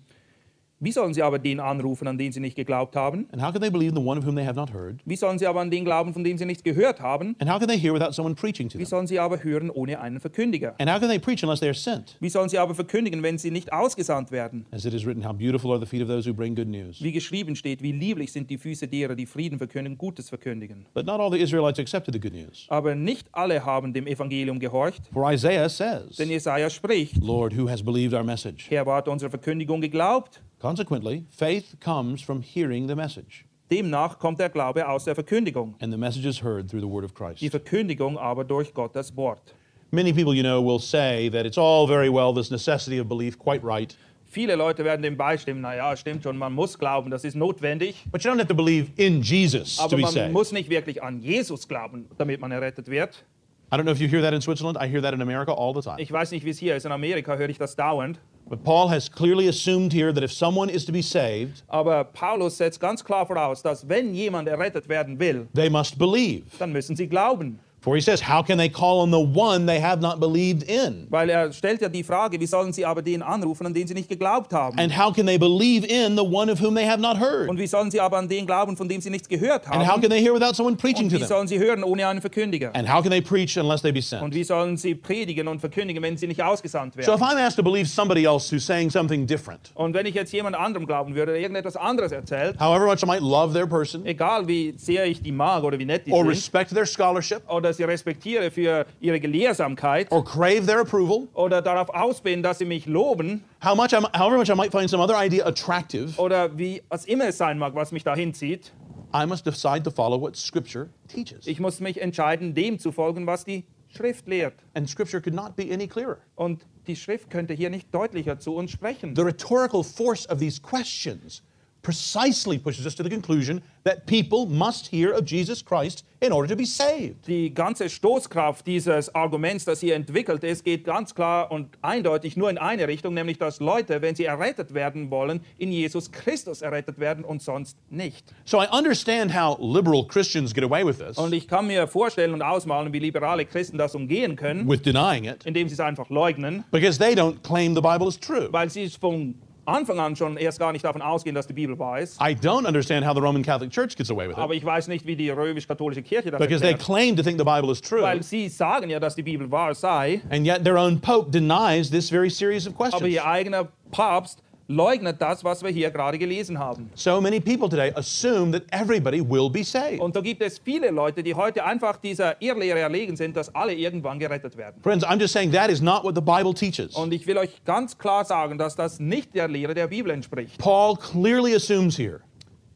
Wie sollen sie aber den anrufen, an den sie nicht geglaubt haben? And how can they believe in the one of whom they have not heard? Wie sollen sie aber an den glauben, von dem sie nichts gehört haben? And how can they hear without someone preaching to Wie them? sollen sie aber hören ohne einen Verkündiger? And how can they preach unless they are sent? Wie sollen sie aber verkündigen, wenn sie nicht ausgesandt werden? As it is written, how beautiful are the feet of those who bring good news. Wie geschrieben steht, wie lieblich sind die Füße derer, die Frieden verkündigen, Gutes verkündigen. But not all the Israelites accepted the good news. Aber nicht alle haben dem Evangelium gehorcht, For Isaiah says, denn Jesaja spricht: Lord, who has believed our message? Herr, hat unserer Verkündigung geglaubt. Consequently, faith comes from hearing the message. Demnach kommt der Glaube aus der Verkündigung, And the message is heard through the word of die Christ. Verkündigung aber durch Gottes Wort. Many people, you know, will say that it's all very well, this necessity of belief, quite right. Viele Leute werden dem beistimmen, naja, stimmt schon, man muss glauben, das ist notwendig. But you don't have to believe in Jesus to Aber be man saved. muss nicht wirklich an Jesus glauben, damit man errettet wird. I don't know if you hear that in Switzerland. I hear that in America all the time. Ich weiß nicht, wie es hier ist. In Amerika höre ich das dauernd. But Paul has clearly assumed here that if someone is to be saved, Aber Paulus setzt ganz klar voraus, dass wenn jemand errettet werden will, they must believe. dann müssen sie glauben. For he says, How can they call on the one they have not believed in? Weil er stellt ja die Frage, wie sollen sie aber den anrufen, an den sie nicht geglaubt haben? And how can they believe in the one of whom they have not heard? Und wie sollen sie aber an den glauben, von dem sie nichts gehört haben? And how can they hear without someone preaching Und to wie them? sollen sie hören ohne einen Verkündiger? And how can they preach unless they be Und sent? wie sollen sie predigen und verkündigen, wenn sie nicht ausgesandt So if? I'm asked to believe somebody else who's saying something different, Und wenn ich jetzt jemand anderem glauben würde, der irgendetwas anderes erzählt, however much I might love their person egal wie sehr ich die mag oder wie nett die or sind, respect their scholarship oder sie respektiere für ihre Gelehrsamkeit or crave their approval, oder darauf aus bin, dass sie mich loben how much I'm, however much I might find some other idea attractive, oder wie was immer es sein mag, was mich dahin zieht, I must decide to follow what Scripture teaches. ich muss mich entscheiden, dem zu folgen, was die Schrift lehrt. And Scripture could not be any clearer. Und die Schrift könnte hier nicht deutlicher zu uns sprechen. The rhetorical force of these questions precisely pushes us to the conclusion that people must hear of Jesus Christ in order to be saved. Die ganze Stoßkraft dieses Arguments, das hier entwickelt ist, geht ganz klar und eindeutig nur in eine Richtung, nämlich dass Leute, wenn sie errettet werden wollen, in Jesus Christus errettet werden und sonst nicht. So I understand how liberal Christians get away with this, Und ich kann mir vorstellen und ausmalen, wie liberale Christen das umgehen können, with denying it, indem sie es einfach leugnen, because they don't claim the Bible is true. weil sie von Anfang an schon erst gar nicht davon ausgehen, dass die Bibel wahr ist. I don't understand how the Roman Catholic Church gets away with Aber it, ich weiß nicht, wie die römisch-katholische Kirche das because they claim to think the Bible is true, Weil sie sagen ja, dass die Bibel wahr sei, and yet their own Pope denies this very series of aber questions. ihr eigener Papst leugnet das, was wir hier gerade gelesen haben. So many people today assume that everybody will be saved. Und da gibt es viele Leute, die heute einfach dieser Irrlehre erlegen sind, dass alle irgendwann gerettet werden. Friends, I'm just saying that is not what the Bible teaches. Und ich will euch ganz klar sagen, dass das nicht der Lehre der Bibel entspricht. Paul clearly assumes here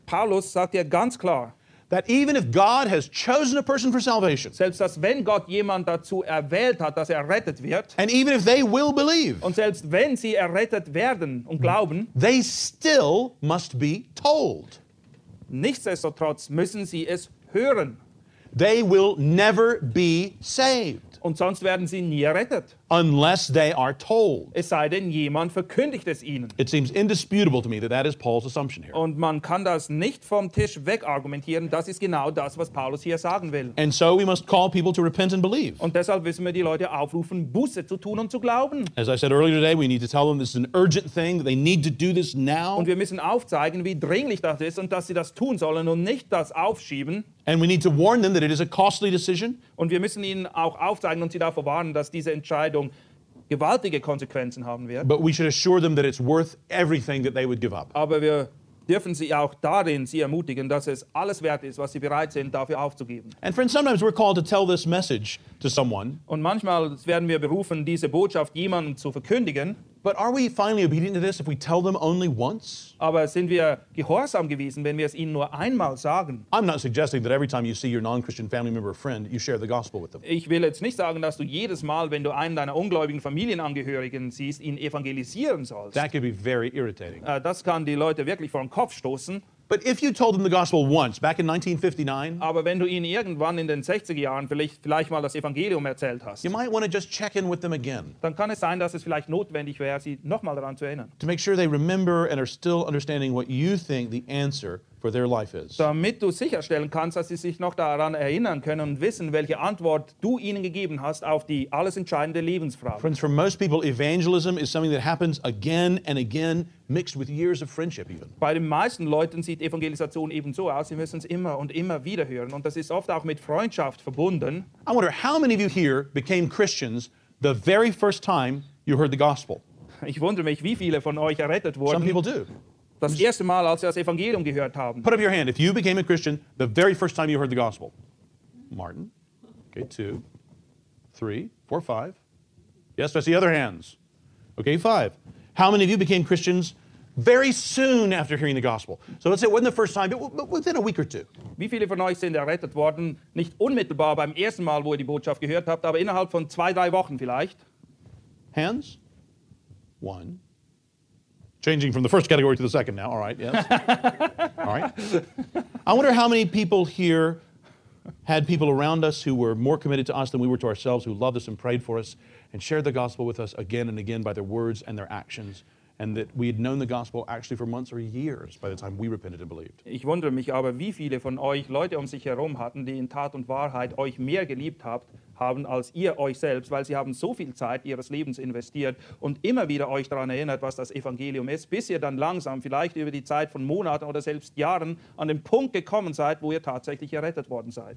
Paulus sagt hier ganz klar, that even if God has chosen a person for salvation, selbst dass wenn Gott jemand dazu erwählt hat, dass er errettet wird, and even if they will believe, und selbst wenn sie errettet werden und glauben, they still must be told. nichtsdestotrotz müssen sie es hören. They will never be saved Und sonst werden sie nie errettet. Unless they are told. Es sei denn, jemand verkündigt es ihnen. It seems indisputable to me that that is Paul's assumption here. Und man kann das nicht vom Tisch weg argumentieren. Das ist genau das, was Paulus hier sagen will. And so we must call people to repent and believe. Und deshalb müssen wir die Leute aufrufen, Buße zu tun und zu glauben. As I said earlier today, we need to tell them this is an urgent thing, that they need to do this now. Und wir müssen aufzeigen, wie dringlich das ist und dass sie das tun sollen und nicht das aufschieben. And we need to warn them that it is a costly decision Und wir müssen ihnen auch aufzeigen und sie davor warnen, dass diese Entscheidung gewaltige Konsequenzen haben wird. but we should assure them that it's worth everything that they would give up. Aber wir dürfen sie auch darin sie ermutigen, dass es alles wert ist, was sie bereit sind, dafür aufzugeben. And friends, sometimes we're called to tell this message to someone, Und manchmal werden wir berufen, diese Botschaft jemandem zu verkündigen. but are we finally obedient to this if we tell them only once? Aber sind wir gehorsam gewesen, wenn wir es ihnen nur einmal sagen? I'm not suggesting that every time you see your non Christian family member or friend, you share the gospel with them. Ich will jetzt nicht sagen, dass du jedes Mal, wenn du einen deiner ungläubigen Familienangehörigen siehst, ihn evangelisieren sollst. That could be very irritating. Äh, Das kann die Leute wirklich vor den Kopf stoßen. But if you told them the gospel once, back in 1959, Aber wenn du ihnen irgendwann in den 60er Jahren vielleicht, vielleicht mal das Evangelium erzählt hast, you might want to just check in with them again dann kann es sein, dass es vielleicht notwendig wäre, sie nochmal daran zu erinnern. to make sure they remember and are still understanding what you think the answer for their life is. damit du sicherstellen kannst, dass sie sich noch daran erinnern können und wissen, welche Antwort du ihnen gegeben hast auf die alles entscheidende Lebensfrage. Friends, for most people, evangelism is something that happens again and again, mixed with years of friendship, even. Bei den meisten Leuten sieht Evangelisation eben so aus, sie müssen es immer und immer wieder hören. Und das ist oft auch mit Freundschaft verbunden. I wonder how many of you here became Christians the very first time you heard the gospel? Ich wundere mich, wie viele von euch errettet Some people wurden. do. Das erste Mal, als sie das Evangelium gehört haben. Put up your hand if you became a Christian the very first time you heard the gospel. Martin. Okay, two, three, four, five. Yes, I see other hands. Okay, five. How many of you became Christians very soon after hearing the gospel? So let's say it wasn't the first time, but within a week or two. Wie viele von euch sind errettet worden? Nicht unmittelbar beim ersten Mal, wo ihr die Botschaft gehört habt, aber innerhalb von zwei, drei Wochen vielleicht. Hands? One. Changing from the first category to the second now. All right, yes. All right. I wonder how many people here had people around us who were more committed to us than we were to ourselves, who loved us and prayed for us and shared the gospel with us again and again by their words and their actions, and that we had known the gospel actually for months or years by the time we repented and believed. Ich wundere mich aber, wie viele von euch Leute um sich herum hatten, die in Tat und Wahrheit euch mehr geliebt habt, haben als ihr euch selbst, weil sie haben so viel Zeit ihres Lebens investiert und immer wieder euch daran erinnert, was das Evangelium ist, bis ihr dann langsam, vielleicht über die Zeit von Monaten oder selbst Jahren, an den Punkt gekommen seid, wo ihr tatsächlich errettet worden seid.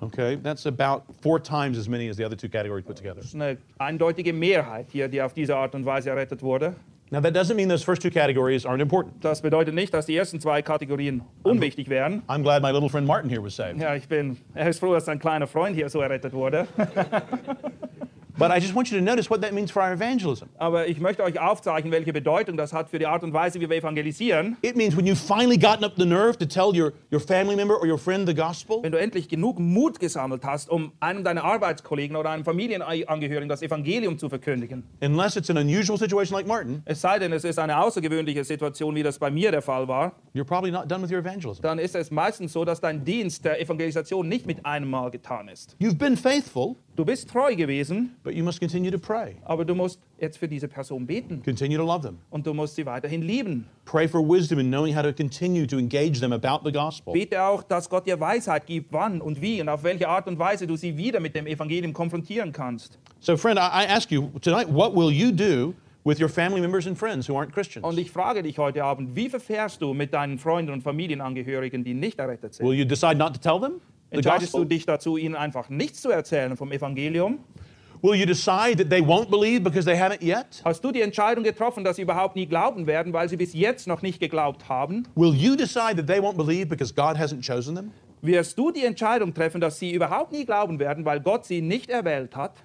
Okay, that's about four times as many as the other two categories put together. Das ist eine eindeutige Mehrheit hier, die auf diese Art und Weise errettet wurde. Now, that doesn't mean those first two categories aren't important. Das bedeutet nicht, dass die ersten zwei Kategorien unwichtig wären. I'm glad my little friend Martin here was saved. Ja, ich bin, er ist froh, dass sein kleiner Freund hier so errettet wurde. (laughs) But I just want you to notice what that means for our evangelism. Aber ich möchte euch aufzeigen, welche Bedeutung das hat für die Art und Weise, wie wir evangelisieren. It means when you've finally gotten up the nerve to tell your, your family member or your friend the gospel, Wenn du endlich genug Mut gesammelt hast, um einem deiner Arbeitskollegen oder einem Familienangehörigen das Evangelium zu verkündigen. unless it's an unusual situation like Martin, Es sei denn, es ist eine außergewöhnliche Situation, wie das bei mir der Fall war, you're probably not done with your evangelism. dann ist es meistens so, dass dein Dienst der Evangelisation nicht mit einem Mal getan ist. You've been faithful, Du bist treu gewesen, but you must continue to pray. aber du musst jetzt für diese Person beten Continue to love them. und du musst sie weiterhin lieben. Pray for wisdom in knowing how to continue to engage them about the gospel. Bete auch, dass Gott dir Weisheit gibt, wann und wie und auf welche Art und Weise du sie wieder mit dem Evangelium konfrontieren kannst. So, friend, I, I ask you tonight, what will you do with your family members and friends who aren't Christians? Und ich frage dich heute Abend, wie verfährst du mit deinen Freunden und Familienangehörigen, die nicht errettet sind? Will you decide not to tell them the Entscheidest du dich dazu, ihnen einfach nichts zu erzählen vom Evangelium? Will you decide that they won't believe because they haven't yet? Hast du die Entscheidung getroffen, dass sie überhaupt nie glauben werden, weil sie bis jetzt noch nicht geglaubt haben? Will you decide that they won't believe because God hasn't chosen them? Wirst du die Entscheidung treffen, dass sie überhaupt nie glauben werden, weil Gott sie nicht erwählt hat?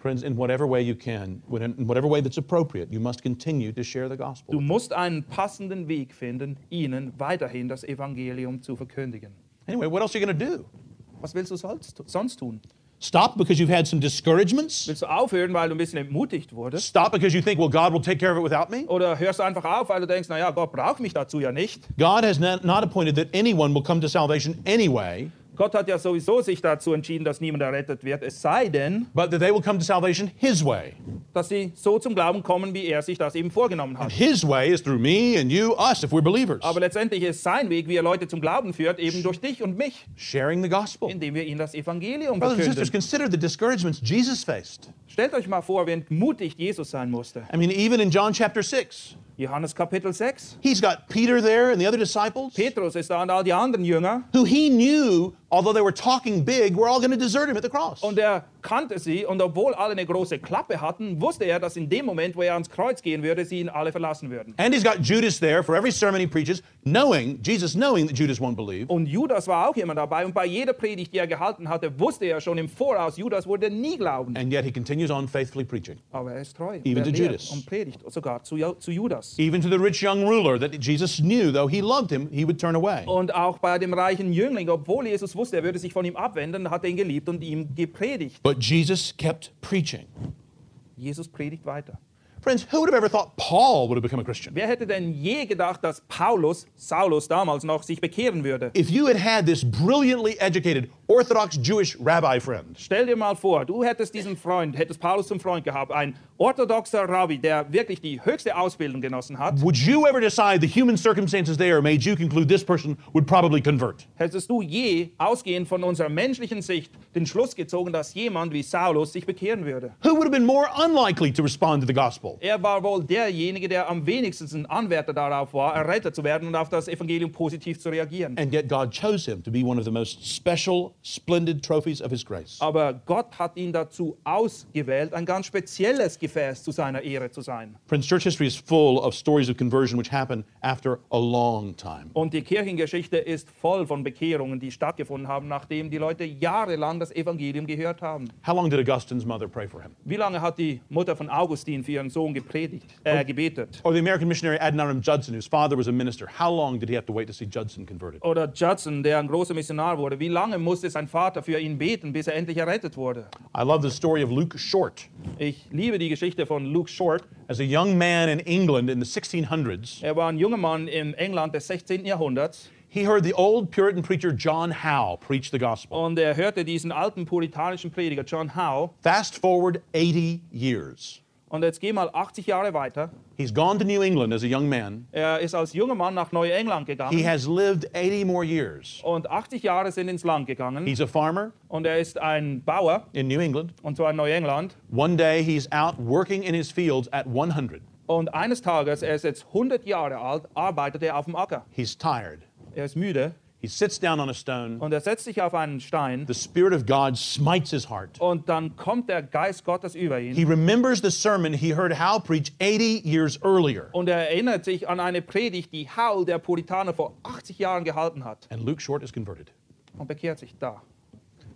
Friends, in whatever way you can, in whatever way that's appropriate, you must continue to share the gospel. Du musst einen passenden Weg finden, ihnen weiterhin das Evangelium zu verkündigen. Anyway, what else are you going to do? Was willst du sonst tun? Stop because you've had some discouragements? Willst du aufhören, weil du ein bisschen entmutigt wurdest? Stop because you think, well, God will take care of it without me? Oder hörst du einfach auf, weil du denkst, naja, Gott braucht mich dazu ja nicht. God has not appointed that anyone will come to salvation anyway, Gott hat ja sowieso sich dazu entschieden, dass niemand errettet wird, es sei denn, but that they will come to salvation His way. dass sie so zum Glauben kommen, wie er sich das eben vorgenommen hat. His way is through me and you, us, if we're believers. Aber letztendlich ist sein Weg, wie er Leute zum Glauben führt, eben durch dich und mich, Sharing the gospel. indem wir ihnen das Evangelium Brothers and sisters, verkünden. consider the discouragements Jesus faced. Stellt euch mal vor, wie entmutigt Jesus sein musste. I mean, even in John chapter 6, Johannes Kapitel 6. he's got Peter there and the other disciples Petrus ist da und all die anderen Jünger. who he knew, although they were talking big, were all going to desert him at the cross. Und er kannte sie und obwohl alle eine große Klappe hatten, wusste er, dass in dem Moment, wo er ans Kreuz gehen würde, sie ihn alle verlassen würden. And he's got Judas there for every sermon he preaches, knowing, Jesus knowing that Judas won't believe. Und Judas war auch immer dabei und bei jeder Predigt, die er gehalten hatte, wusste er schon im Voraus, Judas würde nie glauben. And yet he continues on faithfully preaching. Aber er ist treu. Even to Judas. Und predigt sogar zu, zu Judas. Even to the rich young ruler that Jesus knew, though he loved him, he would turn away. Und auch bei dem reichen Jüngling, obwohl Jesus wusste, er würde sich von ihm abwenden, hat er ihn geliebt und ihm gepredigt. But Jesus kept preaching. Jesus predigt weiter. Friends, who would have ever thought Paul would have become a Christian? Wer hätte denn je gedacht, dass Paulus, Saulus damals noch, sich bekehren würde? If you had had this brilliantly educated Orthodox Jewish rabbi friend, Stell dir mal vor, du hättest diesen Freund, hättest Paulus zum Freund gehabt, ein orthodoxer Rabbi, der wirklich die höchste Ausbildung genossen hat. would you ever decide the human circumstances there made you conclude this person would probably convert? Hättest du je, ausgehend von unserer menschlichen Sicht, den Schluss gezogen, dass jemand wie Saulus sich bekehren würde? Who would have been more unlikely to respond to the gospel? Er war wohl derjenige, der am wenigsten Anwärter darauf war, errettet zu werden und auf das Evangelium positiv zu reagieren. And yet God chose him to be one of the most special, splendid trophies of his grace. Aber Gott hat ihn dazu ausgewählt, ein ganz spezielles Gefäß zu seiner Ehre zu sein. Friends, church history is full of stories of conversion which happen after a long time. Und die Kirchengeschichte ist voll von Bekehrungen, die stattgefunden haben, nachdem die Leute jahrelang das Evangelium gehört haben. How long did Augustine's mother pray for him? Wie lange hat die Mutter von Augustin für ihren Sohn gepredigt, äh, gebetet? Or the American missionary Adoniram Judson, whose father was a minister, how long did he have to wait to see Judson converted? Oder Judson, der ein großer Missionar wurde, wie lange musste sein Vater für ihn beten, bis er endlich errettet wurde? I love the story of Luke Short. Ich liebe die Geschichte von Luke Short. As a young man in England in the 1600s, Er war ein junger Mann im England des 16. Jahrhunderts he heard the old Puritan preacher John Howe preach the gospel. und er hörte diesen alten puritanischen Prediger John Howe. Fast forward 80 years. Und jetzt geh mal 80 Jahre weiter. He's gone to New England as a young man. Er ist als junger Mann nach Neuengland He gegangen. has lived 80 more years. Und 80 Jahre sind ins Land gegangen. He's a farmer Und er ist ein Bauer, in New England. und zwar in Neuengland. One day he's out working in his fields at 100. Und eines Tages, er ist jetzt 100 Jahre alt, arbeitet er auf dem Acker. He's tired. Er ist müde He sits down on a stone. und er setzt sich auf einen Stein. The Spirit of God smites his heart. Und dann kommt der Geist Gottes über ihn. He remembers the sermon he heard Howe preach 80 years earlier. Und er erinnert sich an eine Predigt, die Howell, der Puritaner, vor 80 Jahren gehalten hat. And Luke Short is converted. Und bekehrt sich da.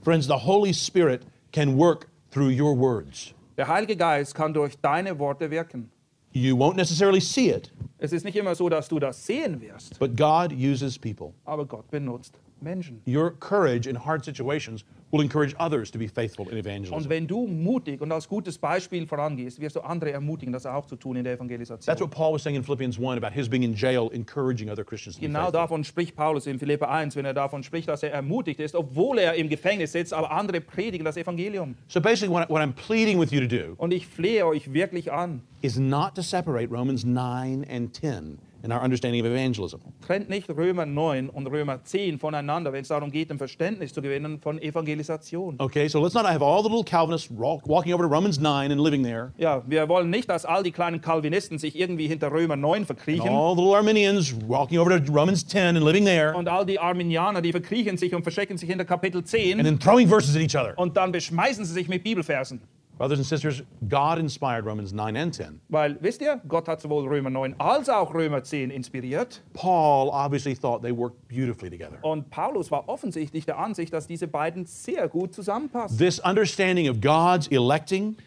Friends, the Holy Spirit can work through your words. Der Heilige Geist kann durch deine Worte wirken. You won't necessarily see it, Es ist nicht immer so, dass du das sehen wirst, but God uses people. aber Gott benutzt Menschen. Your courage in hard situations will encourage others to be faithful in Und evangelism. wenn du mutig und als gutes Beispiel vorangehst, wirst du andere ermutigen, das auch zu tun in der That's what Paul was saying in Philippians 1 about his being in jail, encouraging other Christians to be Genau faithful. davon spricht Paulus in Philipper 1, wenn er davon spricht, dass er ermutigt ist, obwohl er im Gefängnis sitzt, aber andere predigen das Evangelium. So basically, what, I- what I'm pleading with you to do Und ich flehe euch wirklich an, is not to separate Romans 9 and 10 in our understanding of evangelism. trennt nicht Römer 9 und Römer 10 voneinander, wenn es darum geht, ein Verständnis zu gewinnen von Evangelisation. Okay, so let's not have all the little Calvinists walking over to Romans 9 and living there, Ja, wir wollen nicht, dass all die kleinen Calvinisten sich irgendwie hinter Römer 9 verkriechen. all the little Arminians walking over to Romans 10 and living there, Und all die Arminianer, die verkriechen sich und verstecken sich hinter Kapitel 10 and then throwing verses at each other. und dann beschmeißen sie sich mit Bibelversen. Brothers and sisters, God inspired Romans 9 and 10. Weil, wisst ihr, Gott hat sowohl Römer 9 als auch Römer 10 inspiriert. Paul obviously thought they worked beautifully together. Und Paulus war offensichtlich der Ansicht, dass diese beiden sehr gut zusammenpassen. This understanding of God's electing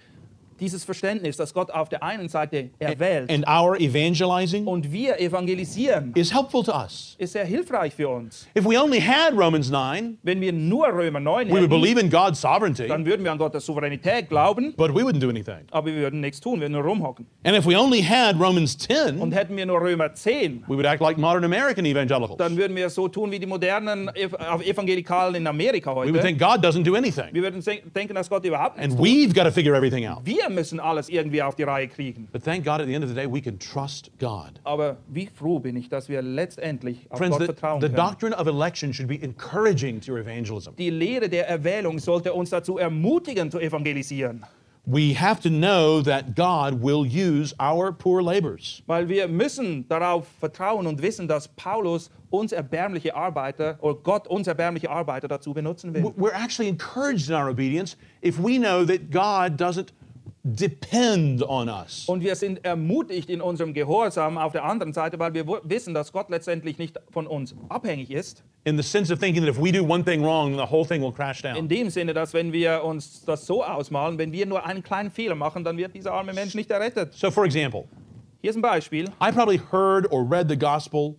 Dieses Verständnis, dass Gott auf der einen Seite erwählt and our evangelizing und wir evangelisieren, is helpful to us. ist sehr hilfreich für uns. If we only had Romans 9, Wenn wir nur Römer 9 we would believe in God's sovereignty, dann würden wir an Gottes Souveränität glauben, but we wouldn't do anything. aber wir würden nichts tun, wir nur rumhocken. And if we only had Romans Und 10, hätten wir nur Römer 10, we would act like modern American evangelicals. dann würden wir so tun wie die modernen Ev Evangelikalen in Amerika heute. We would think God doesn't do anything. Wir würden denken, dass Gott überhaupt nichts And tut. we've got to figure everything out. Wir müssen alles irgendwie auf die Reihe kriegen. But thank God at the end of the day, we can trust God. Aber wie froh bin ich, dass wir letztendlich auf Friends, Gott the, vertrauen the können. doctrine of election should be encouraging to your evangelism. Die Lehre der Erwählung sollte uns dazu ermutigen, zu evangelisieren. We have to know that God will use our poor labors. Weil wir müssen darauf vertrauen und wissen, dass Paulus uns erbärmliche Arbeiter oder Gott uns erbärmliche Arbeiter dazu benutzen will. We're actually encouraged in our obedience if we know that God doesn't depend on us. Und wir sind ermutigt in unserem Gehorsam auf der anderen Seite, weil wir wissen, dass Gott letztendlich nicht von uns abhängig ist. In the sense of thinking that if we do one thing wrong, the whole thing will crash In down. dem Sinne, dass wenn wir uns das so ausmalen, wenn wir nur einen kleinen Fehler machen, dann wird dieser arme Mensch nicht errettet. So, for example, Hier ist ein Beispiel. I probably heard or read the gospel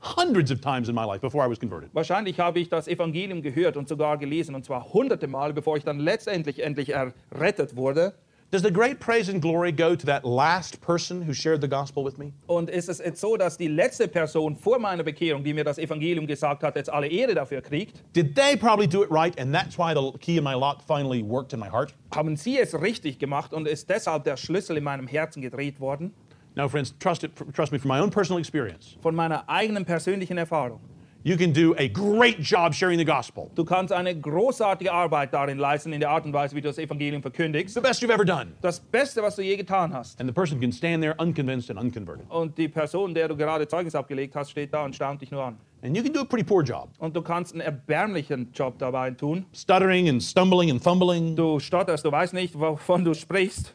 hundreds of times in my life before I was converted. Wahrscheinlich habe ich das Evangelium gehört und sogar gelesen, und zwar hunderte Male, bevor ich dann letztendlich endlich errettet wurde. Does the great praise and glory go to that last person who shared the gospel with me? Und ist es jetzt so, dass die letzte Person vor meiner Bekehrung, die mir das Evangelium gesagt hat, jetzt alle Ehre dafür kriegt? Did they probably do it right and that's why the key in my lock finally worked in my heart? Haben sie es richtig gemacht und ist deshalb der Schlüssel in meinem Herzen gedreht worden? No, friends, trust it trust me from my own personal experience. Von meiner eigenen persönlichen Erfahrung. You can do a great job sharing the gospel. Du kannst eine großartige Arbeit darin leisten, in der Art und Weise, wie du das Evangelium verkündigst. The best you've ever done. Das Beste, was du je getan hast. And the person can stand there unconvinced and unconverted. Und die Person, der du gerade Zeugnis abgelegt hast, steht da und staunt dich nur an. And you can do a pretty poor job. Und du kannst einen erbärmlichen Job dabei tun. Stuttering and stumbling and fumbling. Du stotterst, du weißt nicht, wovon du sprichst.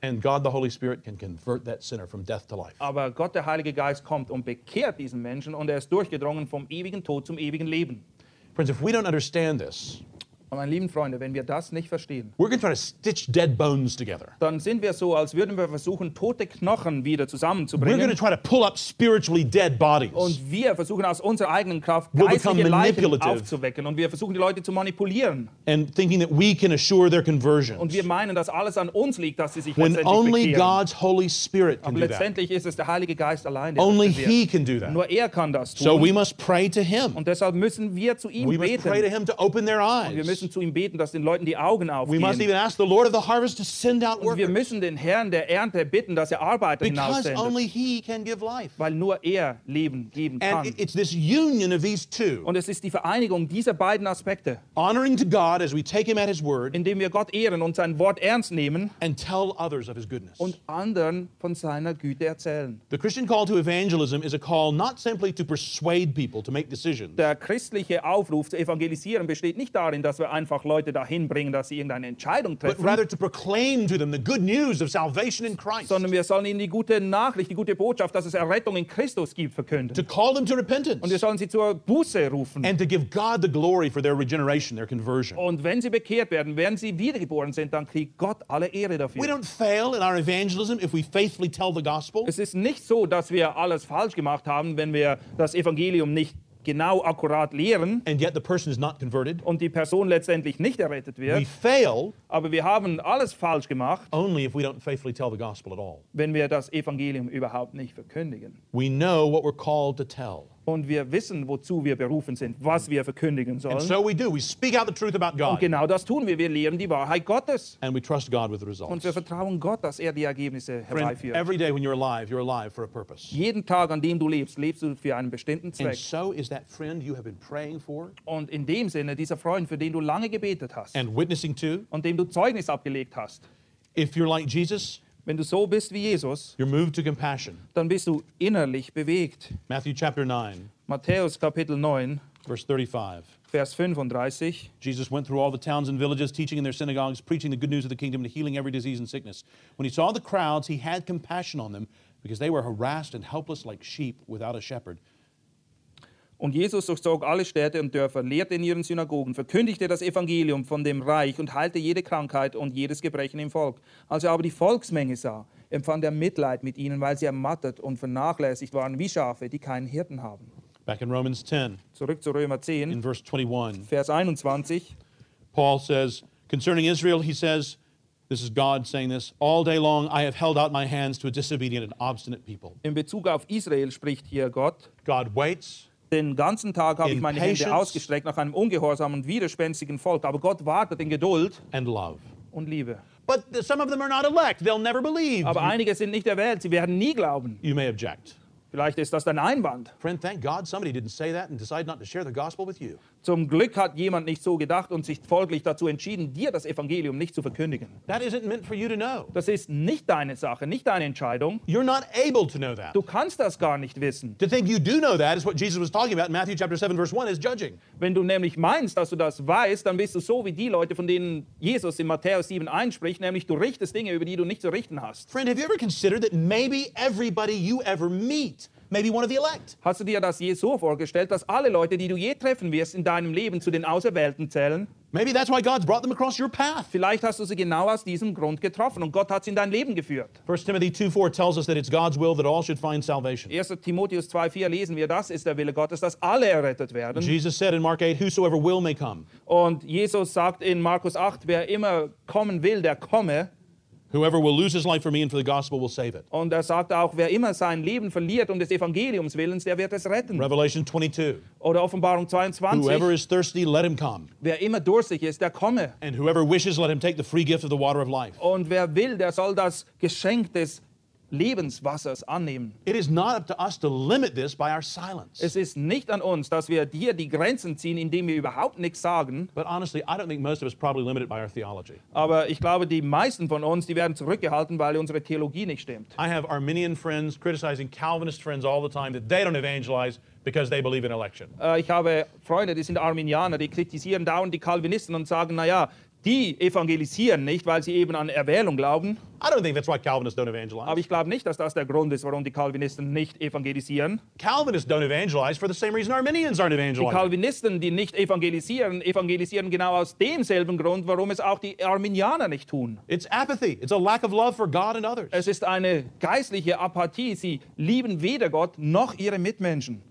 And God the Holy Spirit can convert that sinner from death to life. Aber Gott, der Heilige Geist, kommt und bekehrt diesen Menschen und er ist durchgedrungen vom ewigen Tod zum ewigen Leben. Friends, if we don't understand this, meine lieben Freunde, wenn wir das nicht verstehen, we're going to try to stitch dead bones together. dann sind wir so, als würden wir versuchen, tote Knochen wieder We're going to zusammenzubringen. try to pull up spiritually dead bodies. Und wir versuchen aus unserer eigenen Kraft We'll geistliche Leichen manipulative. aufzuwecken. Und wir versuchen, die Leute zu manipulieren. and thinking that we can assure their conversion. Und wir meinen, dass alles an uns liegt, dass sie sich When letztendlich only bekehren. God's Holy Spirit can Aber do that. letztendlich ist es der Heilige Geist allein, der Only das bewirkt. He can do that. Nur er kann das tun. So we must pray to Him. und deshalb müssen wir zu ihm We must beten. pray to Him to open their Und wir eyes. Müssen zu ihm beten, dass den Leuten die Augen aufgehen. Und wir müssen den Herrn der Ernte bitten, dass er Arbeiter hinaussendet. Weil nur er Leben geben kann. Und es ist die Vereinigung dieser beiden Aspekte, honoring to God as we take Him at His word indem wir Gott ehren und sein Wort ernst nehmen and tell others of His goodness. und anderen von seiner Güte erzählen. The Christian call to evangelism is a call not simply to persuade people to make decisions, Der christliche Aufruf zu evangelisieren besteht nicht darin, dass wir einfach Leute dahin bringen, dass sie irgendeine Entscheidung but treffen, rather to proclaim to them the good news of salvation in Christ, sondern wir sollen ihnen die gute Nachricht, die gute Botschaft, dass es Errettung in Christus gibt, verkünden. to call them to Und wir repentance, sollen sie zur Buße rufen. and to give God the glory for their regeneration, their conversion. Und wenn sie bekehrt werden, wenn sie wiedergeboren sind, dann kriegt Gott alle Ehre We dafür. don't fail in our evangelism if we faithfully tell the gospel. Es ist nicht so, dass wir alles falsch gemacht haben, wenn wir das Evangelium nicht genau akkurat lehren and yet the person is not converted. und die Person letztendlich nicht errettet We fail Aber wir haben alles falsch gemacht, only if we don't faithfully tell the gospel at all. wenn wir das Evangelium überhaupt nicht verkündigen. We know what we're called to tell. Und wir wissen, wozu wir berufen sind, was wir verkündigen And sollen. so we do. We speak out the truth about Und God, genau das tun wir. Wir lehren die Wahrheit Gottes. and we trust God with the Und results. wir vertrauen Gott, dass er die Ergebnisse herbeiführt. every day when you're alive, you're alive for a purpose. Jeden Tag, an dem du lebst, lebst du für einen bestimmten And Zweck. so is that friend you have been praying for Und in dem Sinne, dieser Freund, für den du lange gebetet hast and witnessing to. und dem du Zeugnis abgelegt hast, If you're like Jesus, wenn du so bist wie Jesus, you're moved to compassion. dann bist du innerlich bewegt. Matthew chapter 9, Matthäus Kapitel 9, verse 35. Vers 35. Jesus went through all the towns and villages, teaching in their synagogues, preaching the good news of the kingdom, and healing every disease and sickness. When he saw the crowds, he had compassion on them because they were harassed and helpless like sheep without a shepherd. Und Jesus durchzog alle Städte und Dörfer, lehrte in ihren Synagogen, verkündigte das Evangelium von dem Reich und heilte jede Krankheit und jedes Gebrechen im Volk. Als er aber die Volksmenge sah, empfand er Mitleid mit ihnen, weil sie ermattet und vernachlässigt waren wie Schafe, die keinen Hirten haben. Back in Romans 10, Zurück zu Römer in 10, verse 21, Vers 21. Paul says, concerning Israel, he says, this is God saying this, all day long I have held out my hands to a disobedient and obstinate people. In Bezug auf Israel spricht hier Gott, God waits, den ganzen Tag habe ich In meine. Hände ausgestreckt nach einem ungehorsamen und widerspenstigen Volk, aber Gott wartet in Geduld and love. und Liebe. But some of them are not elect. They'll never believe. Aber einige sind nicht erwählt, sie werden nie glauben. You may object. Vielleicht ist das dein Einwand. Friend, thank God somebody didn't say that and decide not to share the gospel with you. Zum Glück hat jemand nicht so gedacht und sich folglich dazu entschieden, dir das Evangelium nicht zu verkündigen. That isn't meant for you to know. Das ist nicht deine Sache, nicht deine Entscheidung. You're not able to know that. Du kannst das gar nicht wissen. To think you do know that is what Jesus was talking about in Matthew chapter 7 verse 1 is judging. Wenn du nämlich meinst, dass du das weißt, dann bist du so wie die Leute, von denen Jesus in Matthäus 7 einspricht, nämlich du richtest Dinge, über die du nicht zu richten hast. Friend, have you ever considered that maybe everybody you ever meet may be one of the elect? Hast du dir das je so vorgestellt, dass alle Leute, die du je treffen wirst in deinem Leben, zu den Auserwählten zählen? Maybe that's why God's brought them across your path. Vielleicht hast du sie genau aus diesem Grund getroffen und Gott hat sie in dein Leben geführt. 1 Timothy 2 4 tells us that it's God's will that all should find salvation. 1. Timotheus 2,4 lesen wir, das ist der Wille Gottes, dass alle errettet werden. Jesus said in Mark 8, Whosoever will may come. Und Jesus sagt in Markus 8, wer immer kommen will, der komme. Whoever will lose his life for me and for the gospel will save it. Und er sagt auch, wer immer sein Leben verliert um des Evangeliums willens, der wird es retten. Revelation 22. Oder Offenbarung 22, Whoever is thirsty, let him come. wer immer durstig ist, der komme. And whoever wishes, let him take the free gift of the water of life. Und wer will, der soll das Geschenk des Lebenswassers annehmen. It is not up to us to limit this by our silence. Es ist nicht an uns, dass wir hier die Grenzen ziehen, indem wir überhaupt nichts sagen. But honestly, I don't think most of us probably limit it by our theology. Aber ich glaube, die meisten von uns, die werden zurückgehalten, weil unsere Theologie nicht stimmt. I have Arminian friends criticizing Calvinist friends all the time that they don't evangelize because they believe in election. Äh, Ich habe Freunde, die sind Arminianer, die kritisieren dauernd die Calvinisten und sagen, naja, die evangelisieren nicht, weil sie eben an Erwählung glauben. I don't think that's why Calvinists don't evangelize. Aber ich glaube nicht, dass das der Grund ist, warum die Calvinisten nicht evangelisieren. Calvinists don't evangelize for the same reason Arminians aren't Die evangelizing. Calvinisten, die nicht evangelisieren, evangelisieren genau aus demselben Grund, warum es auch die Arminianer nicht tun. It's apathy. It's a lack of love for God and others. Es ist eine geistliche Apathie. Sie lieben weder Gott noch ihre Mitmenschen.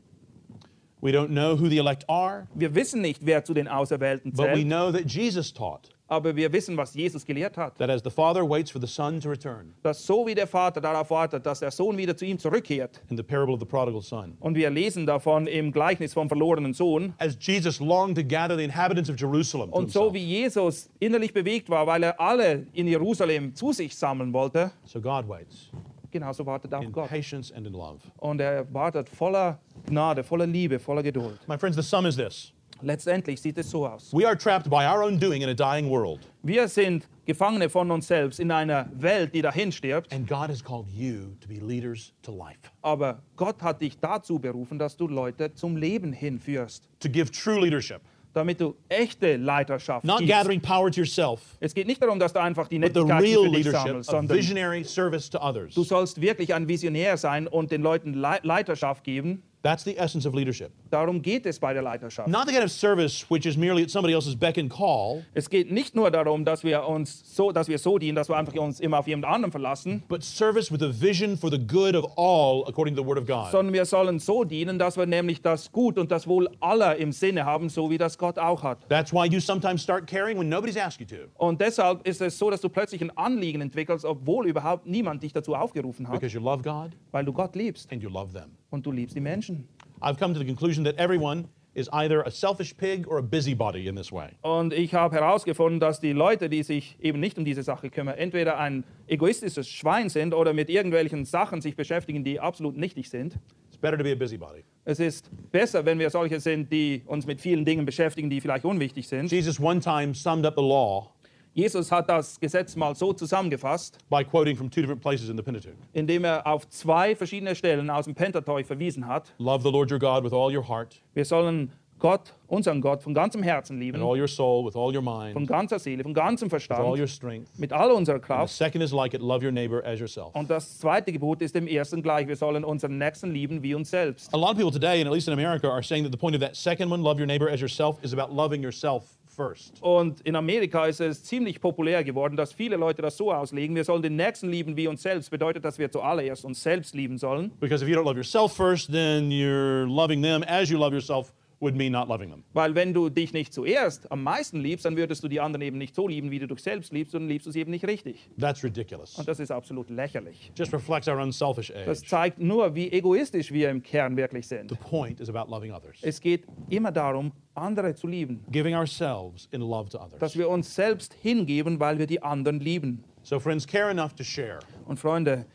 We don't know who the elect are, Wir wissen nicht, wer zu den Auserwählten but we zählt, know that Jesus taught aber wir wissen, was Jesus gelehrt hat. that as the Father waits for the Son to return Dass so wie der Vater darauf wartet, dass der Sohn wieder zu ihm zurückkehrt. in the parable of the prodigal son, Und wir lesen davon im Gleichnis vom verlorenen Sohn. as Jesus longed to gather the inhabitants of Jerusalem Und so wie Jesus innerlich bewegt war, weil er alle in Jerusalem zu sich sammeln wollte, so God waits genauso wartet auch in Gott. patience and in love. Und er wartet voller Gnade, voller Liebe, voller Geduld. My friends, the sum is this Letztendlich sieht es so aus. we are trapped by our own doing in a dying world, Wir sind Gefangene von uns selbst in einer Welt, die dahin stirbt. and God has called you to be leaders to life, Aber Gott hat dich dazu berufen, dass du Leute zum Leben hinführst. to give true leadership, Damit du echte Leiterschaft not gibst. gathering power to yourself, Es geht nicht darum, dass du einfach die real für dich sammelst, sondern visionary service to others. du sollst wirklich ein Visionär sein und den Leuten Le Leiterschaft geben. That's the essence of leadership. Darum geht es bei der Leiterschaft. Not the kind of service which is merely at somebody else's beck and call, Es geht nicht nur darum, dass wir uns so, dass wir so dienen, dass wir einfach uns immer auf jemand anderen verlassen, but service with a vision for the good of all according to the Word of God. sondern wir sollen so dienen, dass wir nämlich das Gut und das Wohl aller im Sinne haben, so wie das Gott auch hat. That's why you sometimes start caring when nobody's asked you to, Und deshalb ist es so, dass du plötzlich ein Anliegen entwickelst, obwohl überhaupt niemand dich dazu aufgerufen hat, because you love God weil du Gott liebst and you love them. Und du liebst die Menschen. I've come to the conclusion that everyone is either a selfish pig or a busybody in this way. Und ich habe herausgefunden, dass die Leute, die sich eben nicht um diese Sache kümmern, entweder ein egoistisches Schwein sind oder mit irgendwelchen Sachen sich beschäftigen, die absolut nichtig sind. It's better to be a busybody. Es ist besser, wenn wir solche sind, die uns mit vielen Dingen beschäftigen, die vielleicht unwichtig sind. Jesus one time summed up the law Jesus hat das Gesetz mal so zusammengefasst, by quoting from two different places in the Pentateuch. indem er auf zwei verschiedene Stellen aus dem Pentateuch verwiesen hat. Love the Lord your God with all your heart, Wir sollen Gott, unseren Gott, von ganzem Herzen and lieben, all your soul, with all your von mind, ganzer Seele, von ganzem all your Verstand, strength. mit all unserer And the Kraft. second is like it love your neighbor as yourself. Und das zweite Gebot ist dem ersten gleich. Wir sollen unseren Nächsten lieben wie uns selbst. A lot of people today, and at least in America, are saying that the point of that second one, love your neighbor as yourself, is about loving yourself first. Und in Amerika ist es ziemlich populär geworden, dass viele Leute das so auslegen. Wir sollen den Nächsten lieben wie uns selbst. Bedeutet, dass wir zuallererst uns selbst lieben sollen. Because if you don't love yourself first, then you're loving them as you love yourself would mean not loving them. Weil wenn du dich nicht zuerst am meisten liebst, dann würdest du die anderen eben nicht so lieben, wie du dich selbst liebst, und liebst du sie eben nicht richtig. That's ridiculous. Und das ist absolut lächerlich. Just reflects our unselfish Das age. zeigt nur, wie egoistisch wir im Kern wirklich sind. The point is about loving others, Es geht immer darum, andere zu lieben. giving ourselves in love to Dass others. wir uns selbst hingeben, weil wir die anderen lieben. So, friends, care enough to share, Und Freunde,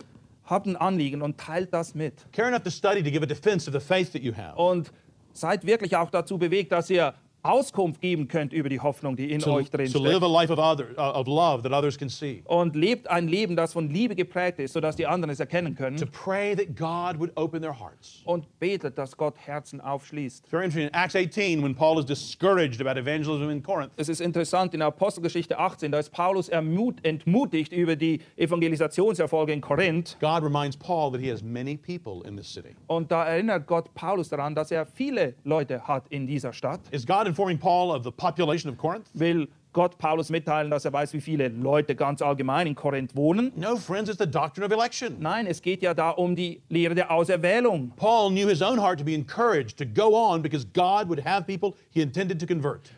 habt ein Anliegen und teilt das mit. care enough to study to give a defense of the faith that you have, Und seid wirklich auch dazu bewegt, dass ihr Auskunft geben könnt über die Hoffnung, die in to, euch drin steckt. uh, Und lebt ein Leben, das von Liebe geprägt ist, sodass die anderen es erkennen können. pray that God would open their hearts. Und betet, dass Gott Herzen aufschließt. It's very interesting. In Acts 18, when Paul is discouraged about evangelism in Corinth, Es ist interessant, in Apostelgeschichte 18, da ist Paulus ermut, entmutigt über die Evangelisationserfolge in Korinth. God reminds Paul that he has many people in this city. Und da erinnert Gott Paulus daran, dass er viele Leute hat in dieser Stadt. Is God informing Paul of the population of Corinth? Will Gott Paulus mitteilen, dass er weiß, wie viele Leute ganz allgemein in Korinth wohnen? No, friends, it's the doctrine of election. Nein, es geht ja da um die Lehre der Auserwählung. Paul knew his own heart to be encouraged to go on because God would have people he intended to convert.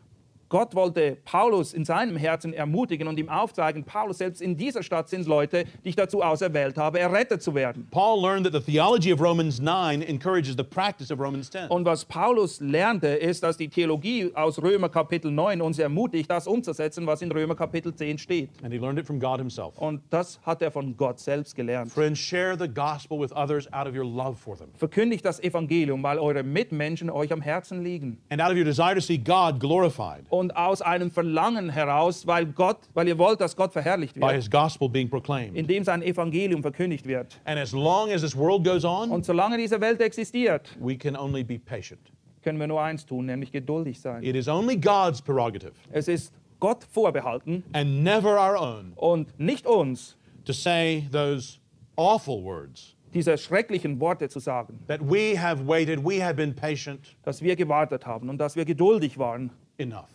Gott wollte Paulus in seinem Herzen ermutigen und ihm aufzeigen, Paulus, selbst in dieser Stadt sind Leute, die ich dazu auserwählt habe, errettet zu werden. Paul learned that the theology of Romans 9 encourages the practice of Romans 10. Und was Paulus lernte, ist, dass die Theologie aus Römer Kapitel 9 uns ermutigt, das umzusetzen, was in Römer Kapitel 10 steht. And he learned it from God himself. Und das hat er von Gott selbst gelernt. Friends, share the gospel with others out of your love for them Verkündigt das Evangelium, weil eure Mitmenschen euch am Herzen liegen. and out of your desire to see God glorified Und aus einem Verlangen heraus, weil Gott, weil ihr wollt, dass Gott verherrlicht by wird, his gospel being proclaimed. indem sein Evangelium verkündigt wird. And as long as this world goes on, Und solange diese Welt existiert, we can only be patient. können wir nur eins tun, nämlich geduldig sein. It is only God's prerogative Es ist Gott vorbehalten and never our own und nicht uns, to say those awful words diese schrecklichen Worte zu sagen, that we have waited, we have been patient dass wir gewartet haben und dass wir geduldig waren, enough.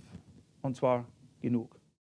Und zwar genug.